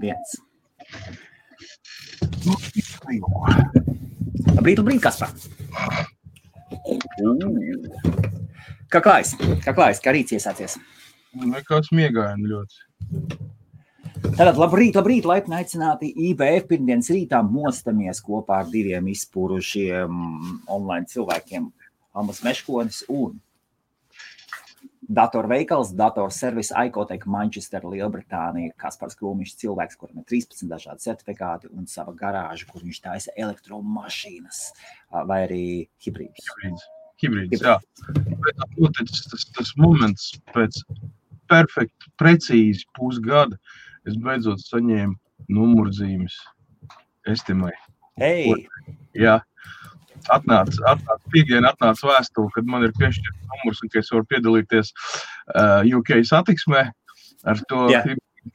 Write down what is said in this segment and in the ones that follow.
viens. Labrīt, labrīt, Kaspar. Kā klājas? Kā klājas? Kā rīts iesācies? Nekas miegaini ļoti. Tātad, labrīt, labrīt, laipni aicināti IBF pirmdienas rītā mostamies kopā ar diviem izpūrušiem online cilvēkiem. Almas Meškonis un datorveikals, datorservis Aikoteka Manchester, Lielbritānija, Kaspars Krūmiņš, cilvēks, kuram ir 13 dažādi certifikāti un sava garāža, kur viņš taisa elektromašīnas vai arī hibrīdus. Hibrīds, hibrīds jā. Bet tas, tas, tas moments pēc perfekti, precīzi pusgada, es beidzot saņēmu numurzīmes estimai. Hei! Jā, atnāca, atnāca piekdiena, atnāca vēstule, kad man ir piešķirts numurs un ka es varu piedalīties uh, UK satiksmē ar to, Jā.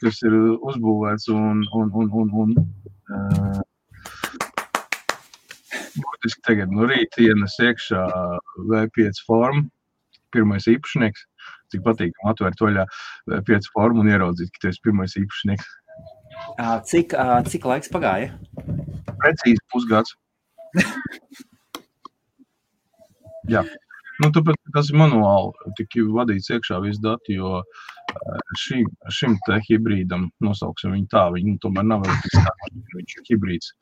kas ir uzbūvēts un, un, un, un, un uh, būtiski tagad no rīta ienes iekšā V5 formu, pirmais īpašnieks. Cik patīkami atvērt vaļā V5 formu un ieraudzīt, ka tu esi pirmais īpašnieks. Cik, cik laiks pagāja? Precīzi pusgads. Jā. Nu, tāpēc tas ir manuāli tik vadīts iekšā viss dati, jo eh, šim, šim te hibrīdam, nosauksim viņu tā, viņu tomēr nav stāvs, viņš ir hibrīds.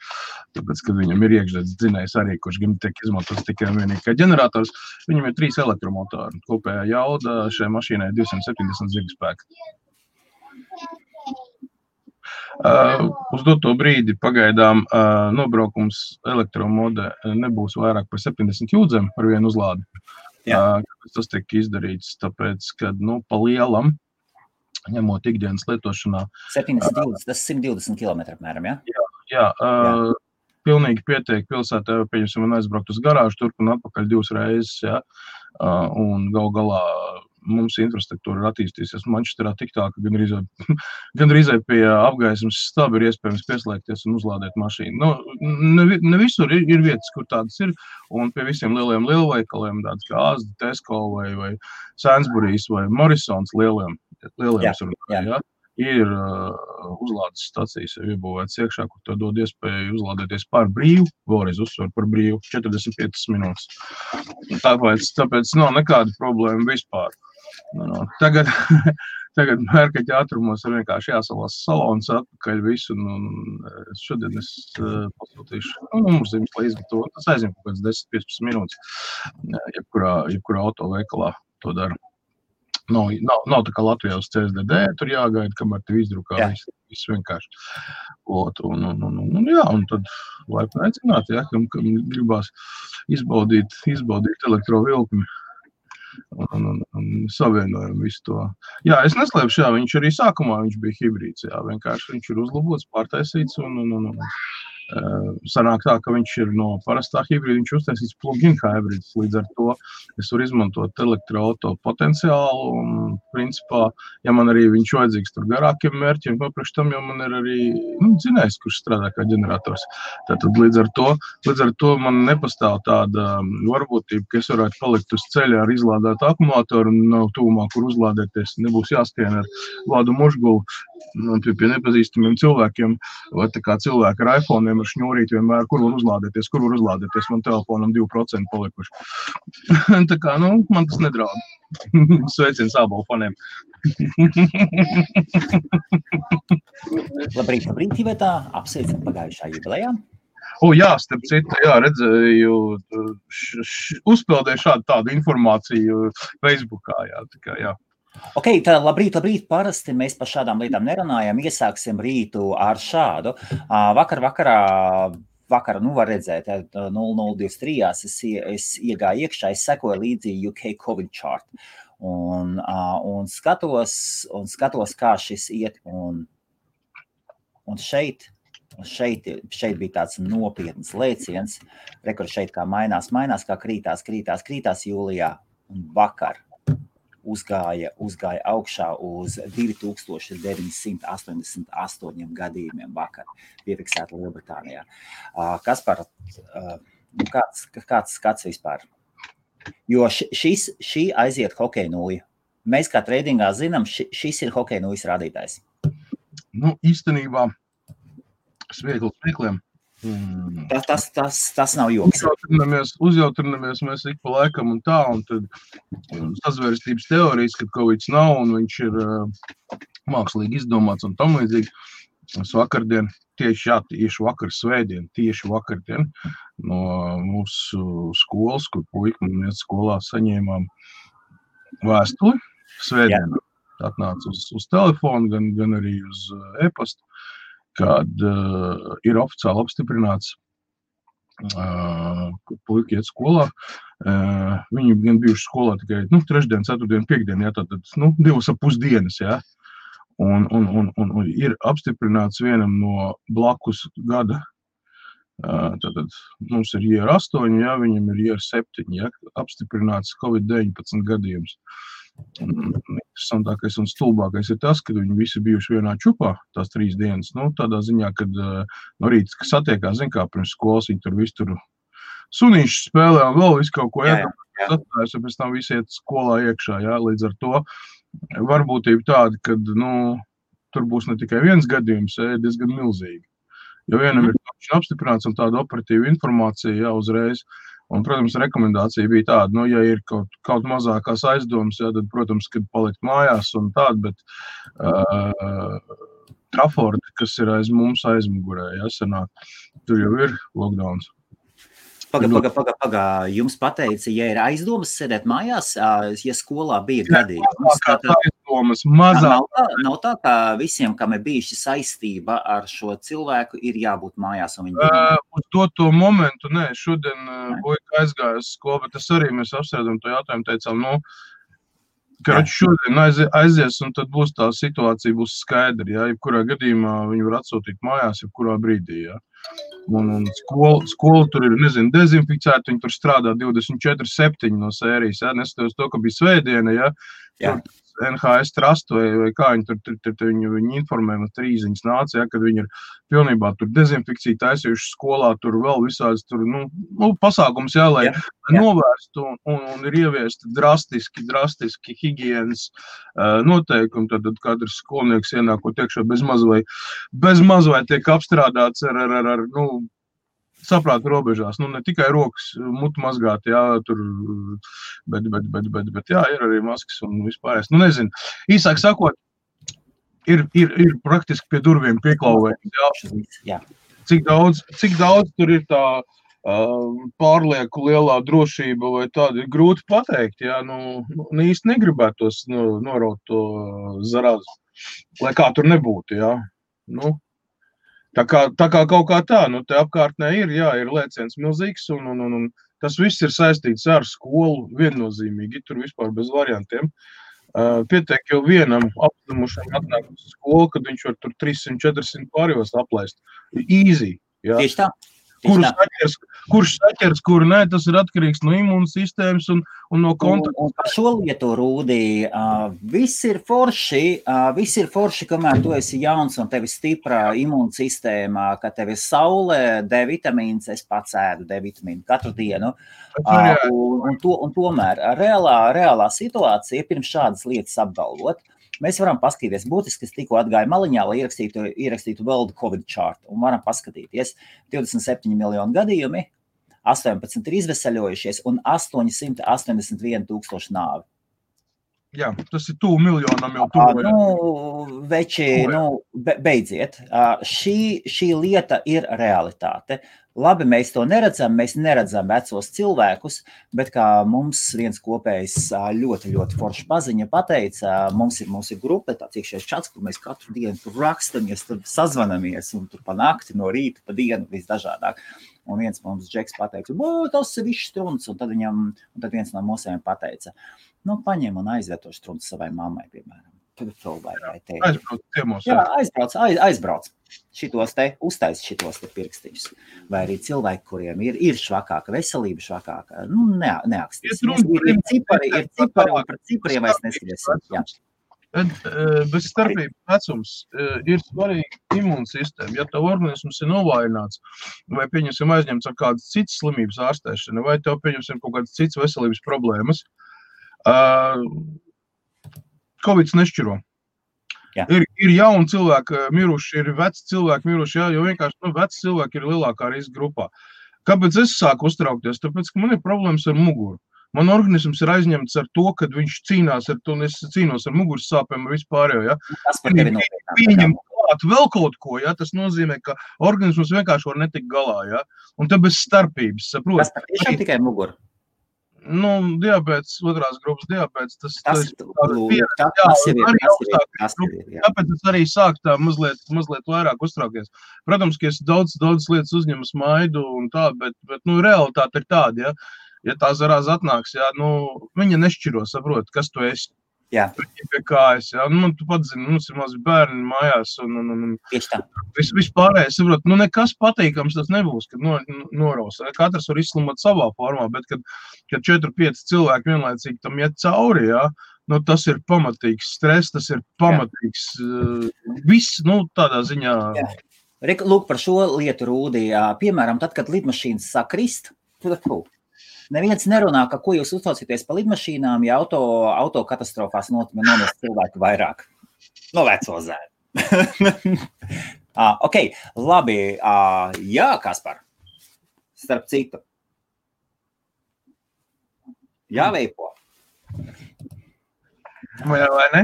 Tāpēc, kad viņam ir iekšdedz dzinējs arī, kurš gan tiek izmantots tikai un vienīgi kā ģenerators, viņam ir trīs elektromotori. Kopējā jauda šai mašīnai ir 270 zigspēki. Uz doto brīdi pagaidām nobraukums elektromode nebūs vairāk par 70 jūdzēm ar vienu uzlādi. Jā. Uh, tas tika izdarīts tāpēc, ka nu, pa lielam, ņemot ikdienas lietošanā, 720, tas ir 120 km apmēram, ja? jā, uh, pilnīgi pietiek pilsētā, pieņemsim, un aizbraukt uz garāžu, turp un atpakaļ divas reizes, jā, uh, un gal galā mums infrastruktūra ir attīstījusies Manchesterā tik tā, ka gan arī, gan arī pie apgaismas staba ir iespējams pieslēgties un uzlādēt mašīnu. Nu, ne, ne visur ir, ir vietas, kur tādas ir, un pie visiem lieliem lielveikaliem, tādas kā Āzda, Tesco vai, vai Sainsbury's vai Morrisons lieliem, lieliem Jā, runāju, jā. ja, ir uh, uzlādes stacijas jau iebūvētas iekšā, kur tev dod iespēju uzlādēties par brīvu, vēlreiz uzsver par brīvu, 45 minūtes. Tāpēc, tāpēc nav nekāda problēma vispār. Nu, nu, tagad, tagad mērķa ātrumos ir vienkārši jāsalās salons atpakaļ visu. Un, un es šodien es uh, pasūtīšu nu, numurzīmes, lai izgatavotu. Tas aizņem kaut kāds 10-15 minūtes. Uh, Jebkurā, jebkurā autoveikalā to dara. Nav, nav, nav tā kā Latvijā uz CSDD, tur jāgaida, kamēr tev izdrukā Jā. viss, viss vienkārši. Ot, un, un, un, un, un, jā, un tad laipni aicināt, ja, kam, kam gribās izbaudīt, izbaudīt elektrovilkni un, un, un, savienojumu visu to. Jā, es neslēpšu, jā, viņš arī sākumā viņš bija hibrīds. Jā, vienkārši viņš ir uzlabots, pārtaisīts. Un, un, un, un, sanāk tā, ka viņš ir no parastā hibrīda, viņš uztaisīts plug-in hybrids. Līdz ar to es varu izmantot elektroauto potenciālu. Un, principā, ja man arī viņš vajadzīgs tur garākiem mērķiem, papriekš tam jau man ir arī nu, zinājums, kurš strādā kā ģenerators. Tātad līdz ar to, līdz ar to man nepastāv tāda um, varbūtība, ka es varētu palikt uz ceļa ar izlādētu akumulātoru un nav tūmā, kur uzlādēties. Nebūs jāskrien ar vādu mužgulu nu, pie, pie nepazīstamiem cilvēkiem. Vai tā kā cilvēki ar iPhone ar šņurīt vienmēr, kur var uzlādēties, kur var uzlādēties. Man telefonam 2% palikuši. tā kā, nu, man tas nedraud. Sveiciens ābolu faniem. Labrīt, labrīt, Tibetā. Apsveicam pagājušā jubilejā. O, jā, starp citu, jā, redzēju, š, š, uzpildīju šādu tādu informāciju Facebookā. Jā, tā kā, jā. Ok, tā labrīt, labrīt. Parasti mēs par šādām lietām nerunājam. Iesāksim rītu ar šādu. Vakar, vakarā, vakar, nu, var redzēt, ā, 0023. Es, es iegāju iekšā, es sekoju līdzi UK Covid chart. Un, un, skatos, un skatos, kā šis iet. Un, un šeit, šeit, šeit bija tāds nopietns lēciens. Rekords šeit kā mainās, mainās, kā krītās, krītās, krītās jūlijā un vakar uzgāja, uzgāja augšā uz 2988 gadījumiem vakar, piefiksēta Lielbritānijā. Kas par nu kāds, kāds skats vispār? Jo ši- šis, šī aiziet hokeja nūja. Mēs kā tradingā zinām, ši, šis ir hokeja nūjas rādītājs. nu, īstenībā sviegli smiekliem. Mm. Tas, tas, tas, tas nav joks. Uzjautrinamies, uzjautrinamies mēs ik pa laikam un tā, un tad um, sazvērstības teorijas, ka Covid nav un viņš ir uh, mākslīgi izdomāts un tam līdzīgi. Es vakardien, tieši, jā, tieši vakar svētdien, tieši vakardien no mūsu skolas, kur puika un iet skolā saņēmām vēstuli svētdien. Atnāca uz, uz telefonu, gan, gan arī uz uh, e-pastu kad uh, ir oficiāli apstiprināts, uh, ka puiši iet skolā. Uh, viņi gan bijuši skolā tikai nu, trešdien, ceturtdien, piekdien, ja, tad nu, divas ap pusdienas. Ja. Un, un, un, un, un ir apstiprināts vienam no blakus gada. Uh, tad mums ir IR 8, ja, viņam ir IR 7, ja, apstiprināts Covid-19 gadījums. Uh, Interesantākais un stulbākais ir tas, ka viņi visi bijuši vienā čupā tās trīs dienas. Nu, tādā ziņā, kad no rīta, kad satiekās, zin kā pirms skolas, viņi tur visu tur sunīši spēlē un vēl visu kaut ko iedomājas, un pēc tam visi iet skolā iekšā. Jā, līdz ar to varbūtība tāda, ka nu, tur būs ne tikai viens gadījums, ir diezgan milzīgi. Jo vienam ir apstiprināts un tāda operatīva informācija jau uzreiz. Uh, Un, protams, rekomendācija bija tāda, nu, ja ir kaut, kaut mazākās aizdomas, jā, tad, protams, kad palikt mājās un tāda, bet uh, Trafordi, kas ir aiz mums aizmugurē, jāsanāk, tur jau ir lockdowns. Pagaidām, pagaidām, paga, paga. jums pateica, ja ir aizdomas sēdēt mājās, ja skolā bija gadījums. Tad aizdomas mazāk. Nav tā, nav tā, ka visiem, kam ir bijusi saistība ar šo cilvēku, ir jābūt mājās. Uh, uz to, to momentu, nē, šodien uh, Boika aizgāja uz skolu, bet tas arī mēs apsēdam to jautājumu, teicām, nu, ka viņš šodien aizies, un tad būs tā situācija, būs skaidra. Ja, jebkurā gadījumā viņu var atsūtīt mājās, jebkurā brīdī. Ja. Un, un skola, skola tur ir nezinu, dezinficēta. Viņi tur strādā 24, 7 no sērijas. Ja? Neskatoties to, ka bija svētdiena, ja? Tur NHS trust vai, vai kā viņi tur, tur, tur, tur viņi, viņi informē, man trīziņas nāca, ja, kad viņi ir pilnībā tur dezinfekciju taisījuši skolā, tur vēl visādas tur, nu, nu pasākums, jā, lai jā, jā. novērstu un, un, un ir ieviesti drastiski, drastiski higienas uh, noteikumi, tad, tad katrs skolnieks ienākot iekšā bez maz vai, bez maz vai tiek apstrādāts ar, ar, ar, ar nu, saprāta robežās. Nu, ne tikai rokas, mutu mazgāt, jā, tur, bet, bet, bet, bet, bet jā, ir arī maskas un vispārējais. Nu, nezinu. Īsāk sakot, ir, ir, ir praktiski pie durvīm pieklauvējums. Cik daudz, cik daudz tur ir tā uh, pārlieku lielā drošība vai tāda ir grūti pateikt. Jā, nu, nu īsti negribētos nu, noraut to zarazu, lai kā tur nebūtu. Jā. Nu, Tā kā, tā kā kaut kā tā, nu, te apkārtnē ir, jā, ir lēciens milzīgs, un, un, un, un tas viss ir saistīts ar skolu viennozīmīgi, tur vispār bez variantiem. Uh, pietiek jau vienam apzimušam atnāk uz skolu, kad viņš var tur 300-400 pārējos aplaist. Jā. Tieši tā. Kurš saķers, kurš saķers, kur nē, tas ir atkarīgs no imūnsistēmas un, un no kontakta. Un, un par šo lietu, Rūdī, uh, viss ir forši, uh, viss ir forši, kamēr tu esi jauns un tev ir stipra imūnsistēma, ka tev ir saule, D vitamīns, es pats ēdu D vitamīnu katru dienu. Uh, un, un, to, un tomēr reālā, reālā situācija pirms šādas lietas apgalvot, Mēs varam paskatīties, būtiski, es tikko atgāju maliņā, lai ierakstītu, ierakstītu World Covid chart, un varam paskatīties 27 miljonu gadījumi, 18 ir izvesaļojušies un 881 tūkstoši nāvi. Jā, tas ir tuvu miljonam jau tuvu. Nu, veči, nu, be, beidziet. Šī, šī lieta ir realitāte. Labi, mēs to neredzam, mēs neredzam vecos cilvēkus, bet kā mums viens kopējs ļoti, ļoti foršs paziņa pateica, mums ir, mums ir grupa, tāds iekšējais čats, kur mēs katru dienu tur rakstamies, tur sazvanamies un tur pa nakti, no rīta, pa dienu visdažādāk. Un viens mums džeks pateica, tas ir viss strunts, un tad viņam, un tad viens no mūsējiem pateica, nu, paņem un aizved to struntu savai mammai, piemēram. Vai, vai aizbrauc ciemos. Jā, aizbrauc, aiz, aizbrauc. Šitos te uztais šitos te pirkstiņus. Vai arī cilvēki, kuriem ir, ir švakāka veselība, švakāka, nu, ne, neakstīsimies. Ir, ir cipari, ir cipari, un par cipariem vairs neskriesim. Jā. Bez starpības vecums ir svarīga imūnsistēma. Ja tev organisms ir novājināts, vai pieņemsim aizņemts ar kādas citas slimības ārstēšanu, vai tev pieņemsim kaut kādas citas veselības problēmas, uh, Covid nešķiro. Jā. Ir, ir jauni cilvēki miruši, ir veci cilvēki miruši, jā, jo vienkārši nu, veci cilvēki ir lielākā riska grupā. Kāpēc es sāku uztraukties? Tāpēc, ka man ir problēmas ar muguru. Man organisms ir aizņemts ar to, ka viņš cīnās ar to, un es cīnos ar muguras sāpēm un vispārējo. Ja? Tas par tevi nopietnāk. Viņam klāt vēl kaut ko, ja? tas nozīmē, ka organisms vienkārši var netikt galā. Ja? Un te bez starpības, saprot? Tas patiešām tikai mugura. Nu, diabetes, otrās grupas diabetes. Tas, Tas, tas, tas ir arī tas ir- ir, jā. Tāpēc es arī sāku tā mazliet, mazliet vairāk uztraukties. Protams, ka es daudz, daudz lietas uzņemu smaidu un tā, bet, bet nu, realitāte ir tāda, ja, ja tā zarāza atnāks, ja, nu, viņa nešķiro, saprot, kas tu esi. Jā. Pie kājas, ja. nu, tu pats zini, mums ir mazi bērni mājās un, un, un, Tieši tā. vis, vispārējais, saprot, nu, nekas patīkams tas nebūs, kad no, nu, noraus. Katrs var izslimot savā formā, bet kad, kad 4-5 cilvēki vienlaicīgi tam iet cauri, ja, nu, tas ir pamatīgs stress, tas ir pamatīgs uh, viss, nu, tādā ziņā. Jā. Lūk, par šo lietu rūdī. jā. Piemēram, tad, kad lidmašīnas sakrist, tad fu, neviens nerunā, ka ko jūs uztraucaties par lidmašīnām, ja auto, auto katastrofās nomirst cilvēku vairāk. No veco zēna. ah, ok, labi. Ah, jā, Kaspar. Starp citu. Jāveipo. Vai, vai ne?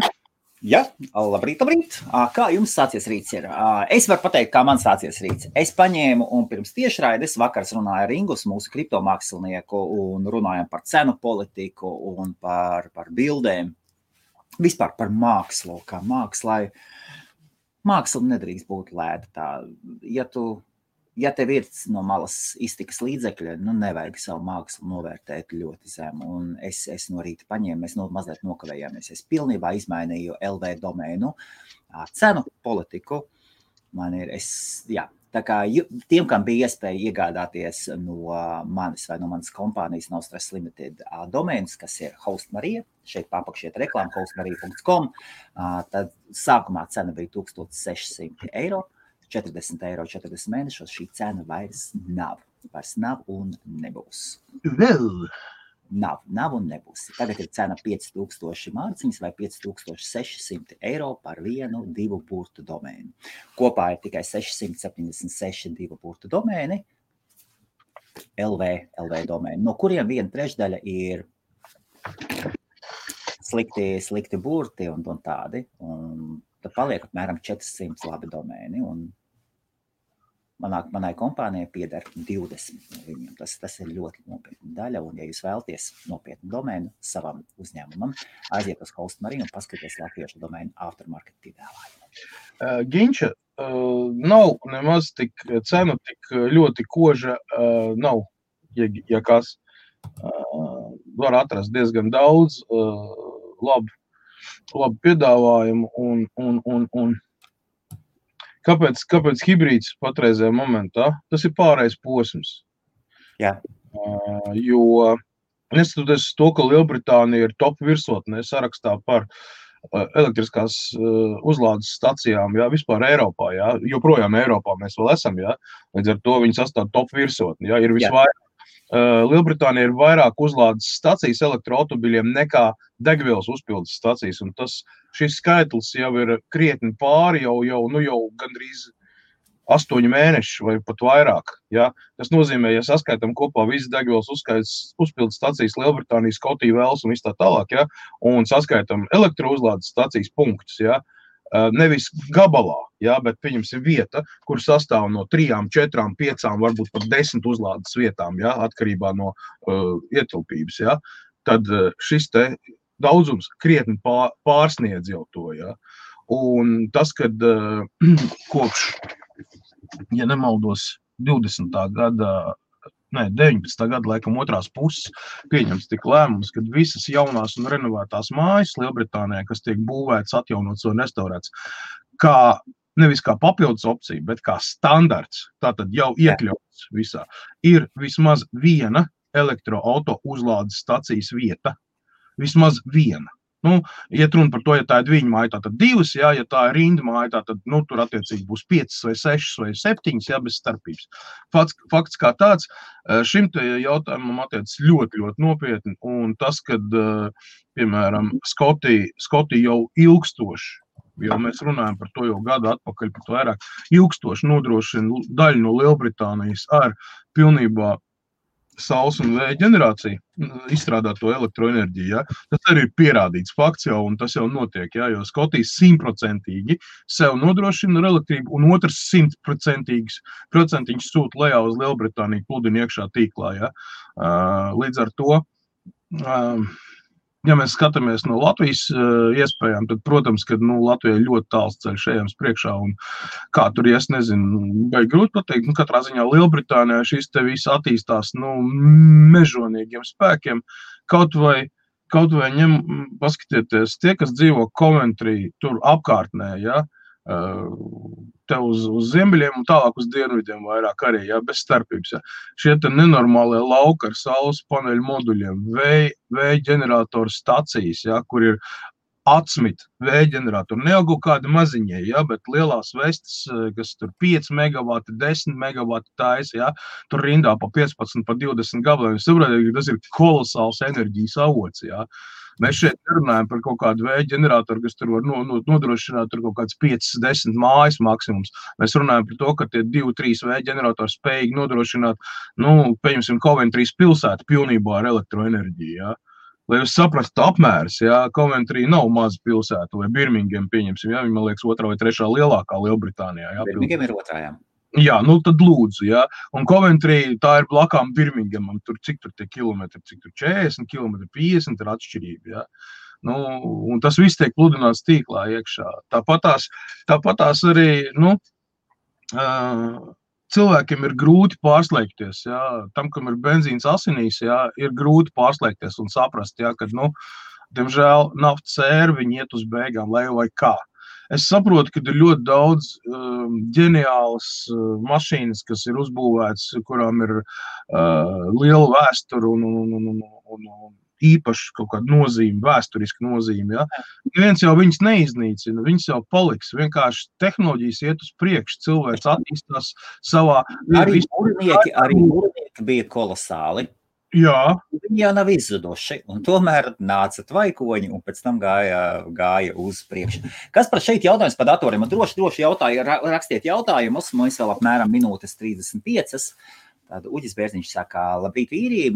Jā, labrīt, labrīt. Ā, Kā jums sācies rīts? Ir? Es varu pateikt, kā man sācies rīts. Es paņēmu un pirms tiešraides vakars runāju ar Ingus, mūsu kriptomākslinieku, un runājām par cenu politiku un par, par bildēm. Vispār par mākslu, kā mākslai. Māksla nedrīkst būt lēta. Tā, ja, tu, ja tev ir no malas iztikas līdzekļi, nu nevajag savu mākslu novērtēt ļoti zemu. Un es, es no rīta paņēmu, mēs no mazliet nokavējāmies. Es pilnībā izmainīju LV domēnu, cenu politiku. Man ir, es, jā, tā kā tiem, kam bija iespēja iegādāties no manis vai no manas kompānijas No Stress Limited domēns, kas ir Host Marija, šeit papakšiet reklāmu hostmarija.com, tad sākumā cena bija 1600 eiro. 40 eiro 40 mēnešos šī cena vairs nav. Vairs nav un nebūs. Vēl. Nav, nav un nebūs. Tagad ir cena 5000 mārciņas vai 5600 eiro par vienu divu burtu domēnu. Kopā ir tikai 676 divu burtu domēni, LV, LV domēni, no kuriem viena trešdaļa ir slikti, slikti burti un, un tādi. Un tad paliek apmēram 400 labi domēni. Un manā, manai kompānijai pieder 20 no viņiem. Tas, tas ir ļoti nopietna daļa. Un, ja jūs vēlaties nopietnu domēnu savam uzņēmumam, aiziet uz Host Marine un paskatieties latviešu domēnu aftermarket piedāvājumu. Uh, Ginča uh, nav nemaz tik cena, tik ļoti koža. Uh, nav, ja, ja kas. Uh, var atrast diezgan daudz uh, labu, labu piedāvājumu. Un, un, un, un kāpēc, kāpēc hibrīds patreizajā momentā? Tas ir pārējais posms. Jā. Uh, jo neskatoties uz to, ka Lielbritānija ir top virsotnē sarakstā par uh, elektriskās uh, uzlādes stacijām, jā, vispār Eiropā, jā, joprojām Eiropā mēs vēl esam, jā, līdz ar to viņi sastāv top virsotni, jā, ir visvairāk. Uh, Lielbritānija ir vairāk uzlādes stacijas elektroautomobiļiem nekā degvielas uzpildes stacijas, un tas, šis skaitlis jau ir krietni pāri, jau, jau, nu, jau gandrīz astoņi mēneši vai pat vairāk. Ja? Tas nozīmē, ja saskaitām kopā visas degvielas uzpildes stacijas Lielbritānijas, Skotija, Vēls un tā tālāk, ja? un saskaitām elektrouzlādes stacijas punktus. Ja? Uh, Nevis gabalā, ja, bet pieņemsim vieta, kur sastāv no trijām, četrām, piecām, varbūt pat desmit uzlādes vietām, ja, atkarībā no uh, ietilpības. Ja. Tad uh, šis te daudzums krietni pār, pārsniedz jau to. Ja. Un tas, kad uh, kopš, ja nemaldos, 20. gada ne, 19. gada laikam otrās puses pieņems tik lēmums, ka visas jaunās un renovētās mājas Lielbritānijā, kas tiek būvētas, atjaunotas un restaurētas, kā nevis kā papildus opcija, bet kā standarts, tātad jau iekļauts visā, ir vismaz viena elektroauto uzlādes stacijas vieta. Vismaz viena. Nu, iet runa par to, ja tā ir viņa māja, tad divas, jā, ja tā ir rinda māja, tad nu, tur attiecīgi būs piecas vai sešas vai septiņas, jā, bez starpības. Fakts, fakts kā tāds, šim jautājumam attiecas ļoti, ļoti nopietni. Un tas, kad, piemēram, Skotija, Skotija jau ilgstoši jo mēs runājam par to jau gadu atpakaļ, pat vairāk ilgstoši nodrošina daļu no Lielbritānijas ar pilnībā saules un vēja ģenerāciju, izstrādāt to elektroenerģiju. Ja? Tas arī ir pierādīts fakts jau, un tas jau notiek. Ja? Jo Skotijas simtprocentīgi sev nodrošina elektrību, un otrs simtprocentīgi sūta lejā uz Lielbritāniju, pludina iekšā tīklā. Ja? Līdz ar to. Uh, ja mēs skatāmies no Latvijas uh, iespējām, tad, protams, ka nu, Latvijai ļoti tāls ceļš ejams priekšā. Kā tur ies, nezinu, vai grūti pateikt. Nu, katrā ziņā Lielbritānijā šis te viss attīstās nu, mežonīgiem spēkiem. Kaut vai, kaut vai ņem, paskatieties, tie, kas dzīvo Coventry, tur apkārtnē, ja, uh, te uz, uz ziemeļiem un tālāk uz dienvidiem vairāk arī, ja, bez starpības. Ja. Šie nenormālie lauki ar saules paneļu moduļiem, vēja vēj ģeneratoru stacijas, ja, kur ir atsmit vēja ģeneratoru. Ne jau kaut kādi maziņie, ja, bet lielās vestes, kas tur 5 megawati, 10 megawati taisa, ja, tur rindā pa 15, pa 20 gabaliem. Saprotiet, tas ir kolosāls enerģijas avots, ja. Uh, Mēs šeit nerunājam par kaut kādu vēja ģeneratoru, kas tur var no, no, nodrošināt kaut kādas 5, 10 mājas maksimums. Mēs runājam par to, ka tie 2, 3 vēja ģeneratori spējīgi nodrošināt, nu, pieņemsim, Coventrīs pilsētu pilnībā ar elektroenerģiju. Ja? Lai jūs saprastu apmērus, ja Coventry nav maza pilsēta, vai Birmingham, pieņemsim, ja viņa, liekas, otrā vai trešā lielākā Lielbritānijā. Ja? Birmingham ir otrā. Jā. Jā, nu tad lūdzu, ja. Un Coventry tā ir blakām Birminghamam. Tur cik tur tie kilometri, cik tur 40 km, 50 ir atšķirība. Ja. Nu, un tas viss tiek pludināts tīklā iekšā. Tāpat tās, tāpat tās arī, nu, uh, cilvēkiem ir grūti pārslēgties. Ja. Tam, kam ir benzīns asinīs, ja, ir grūti pārslēgties un saprast, ja, ka, nu, diemžēl, naftas sēra viņi iet uz beigām, lai vai kā. Es saprotu, ka ir ļoti daudz um, ģeniālas uh, mašīnas, kas ir uzbūvētas, kurām ir uh, liela vēsture un, un, un, un, un, un īpaši kaut kāda nozīme, vēsturiska nozīme. Ja? Neviens jau viņas neiznīcina, viņas jau paliks. Vienkārši tehnoloģijas iet uz priekšu, cilvēks attīstās savā. Arī mūrnieki, arī mūrnieki bija kolosāli. Jā. Viņi jau nav izzuduši, un tomēr nāca tvaikoņi, un pēc tam gāja, gāja uz priekšu. Kas par šeit jautājums par datoriem? Man droši, droši jautāja, rakstiet jautājumus, mums vēl apmēram minūtes 35. Tad Uģis Bērziņš saka, labrīt, vīri,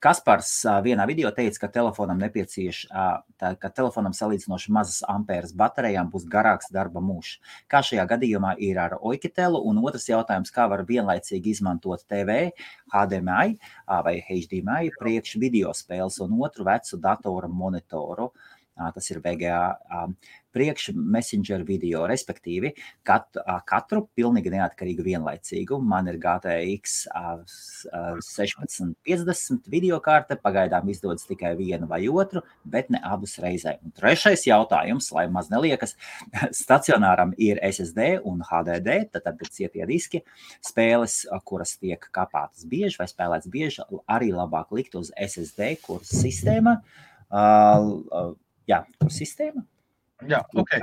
Kaspars vienā video teica, ka telefonam nepieciešams, ka telefonam salīdzinoši mazas amperes baterijām būs garāks darba mūžs. Kā šajā gadījumā ir ar Oiketelu? Un otrs jautājums, kā var vienlaicīgi izmantot TV, HDMI vai HDMI priekš video spēles un otru vecu datora monitoru? Tas ir VGA priekš messenger video, respektīvi kat, katru pilnīgi neatkarīgu vienlaicīgu. Man ir GTX 1650 video karte, pagaidām izdodas tikai vienu vai otru, bet ne abus reizē. Un trešais jautājums, lai maz neliekas, stacionāram ir SSD un HDD, tad ir cietie diski, spēles, kuras tiek kapātas bieži vai spēlētas bieži, arī labāk likt uz SSD, kuras sistēma. Uh, uh, jā, sistēma Jā, ok.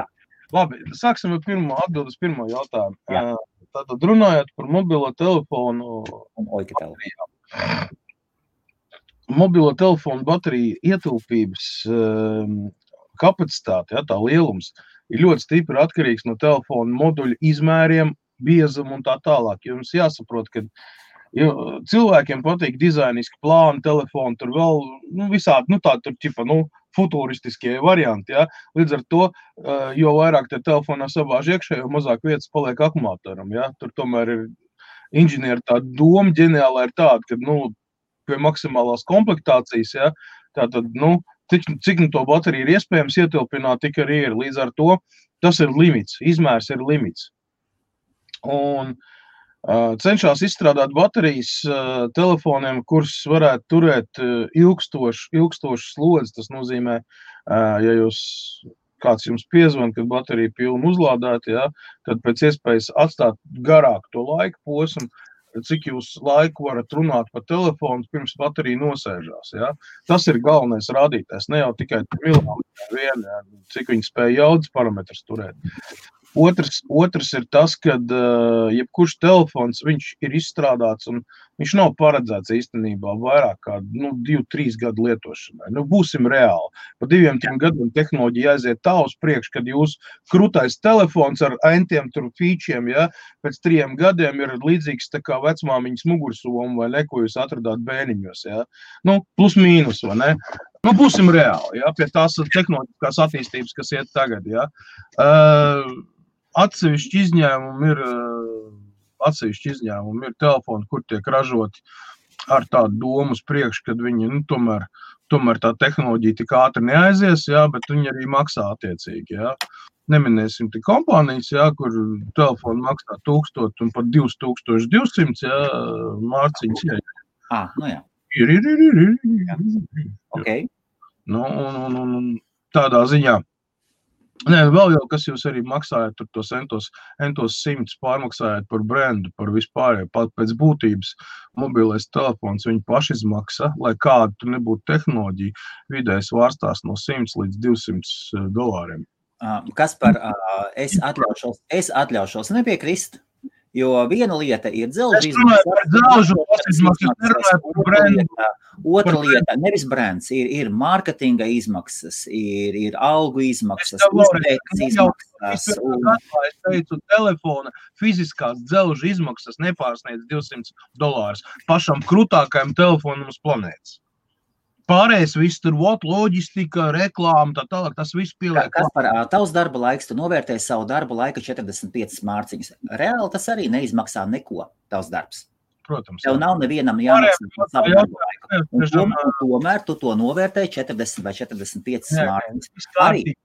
Labi, sāksim ar pirmo atbildi uz pirmo jautājumu. Jā. Tātad runājot par mobilo telefonu un oika telefonu. Mobilo telefonu bateriju ietilpības kapacitāte, ja, tā lielums, ir ļoti stipri atkarīgs no telefona moduļa izmēriem, biezuma un tā tālāk. Jums jāsaprot, ka jo, cilvēkiem patīk dizainiski plāni, telefoni, tur vēl nu, visādi, nu tā tur ķipa, nu, futuristiskie varianti. Ja? Līdz ar to, jo vairāk te telefonā sabāž iekšā, jo mazāk vietas paliek akumulātoram. Ja? Tur tomēr ir inženieri tā doma ģeniāla ir tāda, ka nu, pie maksimālās komplektācijas, ja? tātad, nu, cik, cik nu to bateriju ir iespējams ietilpināt, tik arī ir. Līdz ar to tas ir limits, izmērs ir limits. Un, uh, cenšas izstrādāt baterijas telefoniem, kurus varētu turēt ilgstošu, ilgstošu slodzi. Tas nozīmē, ja jūs kāds jums piezvan, kad baterija pilna uzlādēta, ja, tad pēc iespējas atstāt garāku to laika posmu, cik jūs laiku varat runāt pa telefonu, pirms baterija nosēžās. Ja? Tas ir galvenais rādītājs. Ne jau tikai milimetri vien, ja? cik viņi spēja jaudas parametrus turēt. Otrs, otrs ir tas, ka uh, jebkurš telefons ir izstrādāts un viņš nav paredzēts īstenībā vairāk kā nu, divu, trīs gadu lietošanai. Nu, būsim reāli. Pa diviem, trim gadiem tehnoloģija aiziet tā uz priekšu, kad jūs krūtais telefons ar entiem featuriem, ja, pēc trim gadiem ir līdzīgs vecmāmiņas mugursoma vai ne, ko jūs atradāt bērniņos. Ja. Nu, plus mīnus, vai ne? Nu, būsim reāli ja, pie tās tehnoloģiskās attīstības, kas iet tagad. Ja. Uh, Atsevišķi izņēmumi ir, eh, atsevišķi izņēmumi ir telefoni, kur tiek ražoti ar tādu domu uz priekšu, ka viņi nu, tomēr, tomēr tā tehnoloģija tik ātri neaizies, jā, bet viņi arī maksā attiecīgi. Jā. Neminēsim tik kompānijas, jā, kur telefoni maksā 1000 un pat 2200 jā, mārciņas. Jā. Ah, nu jā. Ir, ir, ir, ir, ir. ir. Okay. Nu, un, un, un tādā ziņā Nē, vēl jau kas jūs arī maksājat, tur tos entos, entos simtus pārmaksājat par brendu, par vispārējo. Pat pēc būtības mobilais telefons viņi pašizmaksa, lai kāda tur nebūtu tehnoloģija, vidēji svārstās no 100 līdz 200 eh, dolāriem. Kas par es atļaušos, es atļaušos nepiekrist, Jo viena lieta ir izmaksas, otra lieta - nevis brands, ir, ir mārketinga izmaksas, ir, ir algu izmaksas, izpētes izmaksas. Un... Es teicu, telefona fiziskās dzelža izmaksas nepārsniedz 200 dolārus pašam krūtākajam telefonam uz planētas. Pārējais viss tur ir loģistika, reklāma, tā tālāk. Tas viss pieliek. Kas par tavs darba laiks? Tu novērtē savu darba laiku 45 mārciņas. Reāli tas arī neizmaksā neko, tavs darbs. Protams. Tev nav nevienam jāmaksā par savu darbu laiku. Un tomēr, tomēr tu to novērtē 40 vai 45 mārciņas. Arī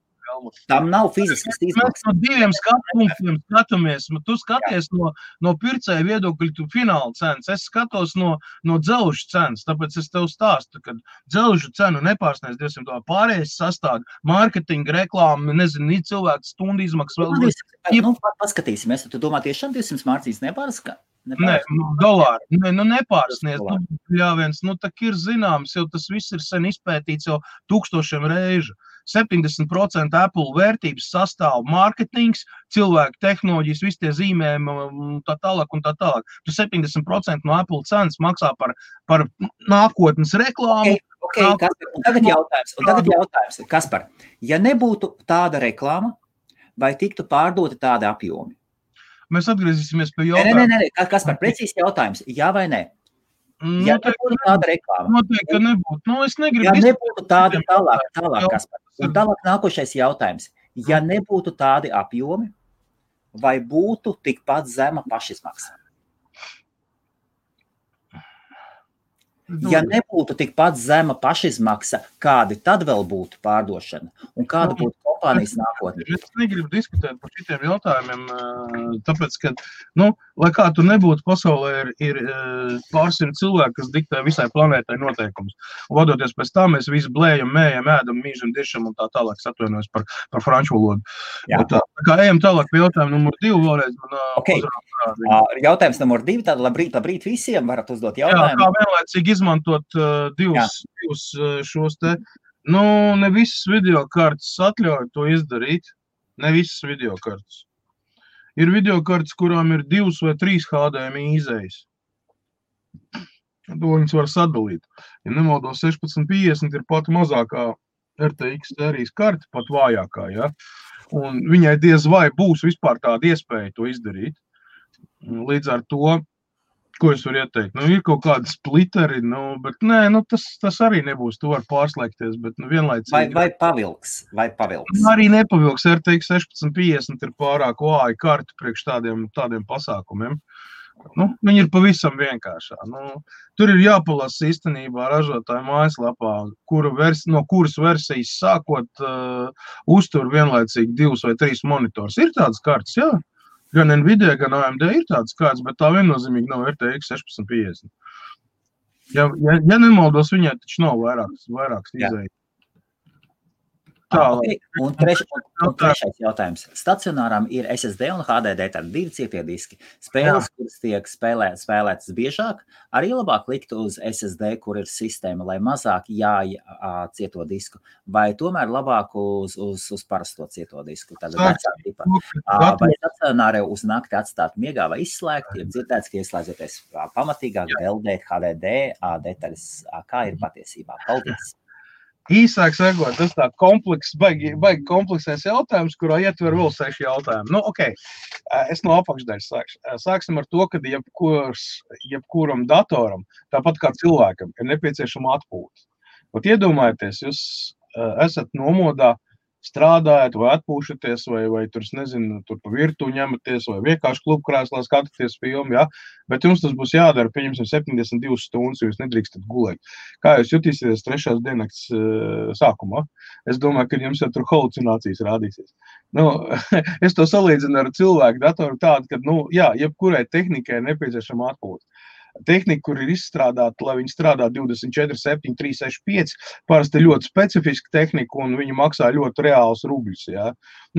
Tam nav fiziskas izmaksas. Mēs no diviem skatu punktiem skatāmies. Tu skaties no, no pircēja viedokļa, tu fināla cenas. Es skatos no, no dzelžu cenas. Tāpēc es tev stāstu, ka dzelžu cenu nepārsniedz 200 dolāru. Pārējais sastāv mārketinga, reklāma, nezinu, cilvēku stundu izmaksas vēl. Nu, nu, paskatīsimies, tu domā tiešām 200 mārcīs nepārskatīt? Nē, nu, dolāri. Nē, nu, nepārsniedz. Nu, jā, viens, nu, tā ir zināms, jau tas viss ir sen izpētīts jau tūkstošiem reižu. 70% Apple vērtības sastāv mārketings, cilvēku tehnoloģijas, visi tie zīmējumi un tā tālāk. Un tā tālāk. Tu 70% no Apple cenas maksā par, par nākotnes reklāmu. Okay, okay, kas, un tagad jautājums, tagad jautājums, kas par, ja nebūtu tāda reklāma, vai tiktu pārdoti tādi apjomi? Mēs atgriezīsimies pie jautājuma. Nē, nē, nē, kas par precīzi jautājums? Jā vai nē? Ja nebūtu tāda reklāma, noteikti, nebūtu. Nu, es negribu. Ja nebūtu tāda tālāk, tālāk, kas par. Tālāk nākošais jautājums. Ja nebūtu tādi apjomi, vai būtu tikpat zema pašizmaksa? Ja nebūtu tikpat zema pašizmaksa, kādi tad vēl būtu pārdošana un kāda būtu kompānijas nākotne? Es negribu diskutēt par šiem jautājumiem, tāpēc, ka, nu, lai kā tur nebūtu, pasaulē ir, ir pārsimt cilvēki, kas diktē visai planētai noteikumus. Vadoties pēc tā, mēs visi blējam, mējam, ēdam, mīžam, diešam un tā tālāk. Es atvainojos par, par franču valodu. Tā, kā ejam tālāk pie jautājuma numur divu vēlreiz. Man, okay. Uh, jautājums numur divi. Tātad labrīt, labrīt visiem varat uzdot jautājumu. Jā, kā vienlaicīgi izmantot uh, divus, divus uh, šos te. Nu, ne visas video kartes atļauj to izdarīt. Ne visas video kartes. Ir video kartes, kurām ir divas vai trīs HDMI izējas. To viņas var sadalīt. Ja nemaldos, 1650 ir pat mazākā RTX sērijas karte, pat vājākā. Ja? Un viņai diez vai būs vispār tāda iespēja to izdarīt. Līdz ar to Ko es varu ieteikt? Nu, ir kaut kādi splitteri, nu, bet nē, nu, tas, tas arī nebūs. Tu vari pārslēgties, bet nu, vienlaicīgi. Vai, vai pavilks? Vai pavilks? Nu, arī nepavilks. RTX 1650 ir pārāk vāja karta priekš tādiem, tādiem pasākumiem. Nu, viņi ir pavisam vienkāršā. Nu, tur ir jāpalasa īstenībā ražotāja mājaslapā, kura vers, no kuras versijas sākot uh, uztur vienlaicīgi divus vai trīs monitors. Ir tādas kartes, jā. Gan Nvidia, gan AMD ir tāds kāds, bet tā viennozīmīgi nav RTX 1650. Ja, ja, ja nemaldos, viņai taču nav vairākas, vairākas izējas. Tā, okay. un, treš, un, trešais jautājums. Stacionārām ir SSD un HDD, tad divi cietie diski. Spēles, Jā. kuras tiek spēlē, spēlētas biežāk, arī labāk likt uz SSD, kur ir sistēma, lai mazāk jācieto disku, vai tomēr labāk uz, uz, uz parasto cieto disku. Tad vecā tipa. Vai stacionāri uz nakti atstāt miegā vai izslēgt, ir dzirdēts, ka ieslēdzoties pamatīgāk, LD, HDD detaļas, kā ir patiesībā. Paldies! Īsāk sakot, tas tā komplekss, baigi, baigi kompleksais jautājums, kurā ietver vēl seši jautājumi. Nu, okay. Es no apakšdaļas sākšu. Sāksim ar to, ka jebkurs, jebkuram datoram, tāpat kā cilvēkam, ir nepieciešama atpūta. Pat iedomājieties, jūs esat nomodā, uh, strādājat, vai atpūšaties, vai, vai tur, nezinu, tur pa virtuvi ņematies, vai vienkārši klubu krēslā skatāties filmu. Ja? Bet jums tas būs jādara, pieņemsim, 72 stundas, jo jūs nedrīkstat gulēt. Kā jūs jutīsieties trešās dienas uh, sākumā? Es domāju, ka jums jau tur halucinācijas rādīsies. Nu, es to salīdzinu ar cilvēku datoru tādu, ka, nu, jā, jebkurai tehnikai nepieciešama atpūta tehnika, kur ir izstrādāta, lai viņi strādā 24, 7, 3, 6, 5. Parasti ļoti specifiska tehnika, un viņi maksā ļoti reāls rubļus. Ja?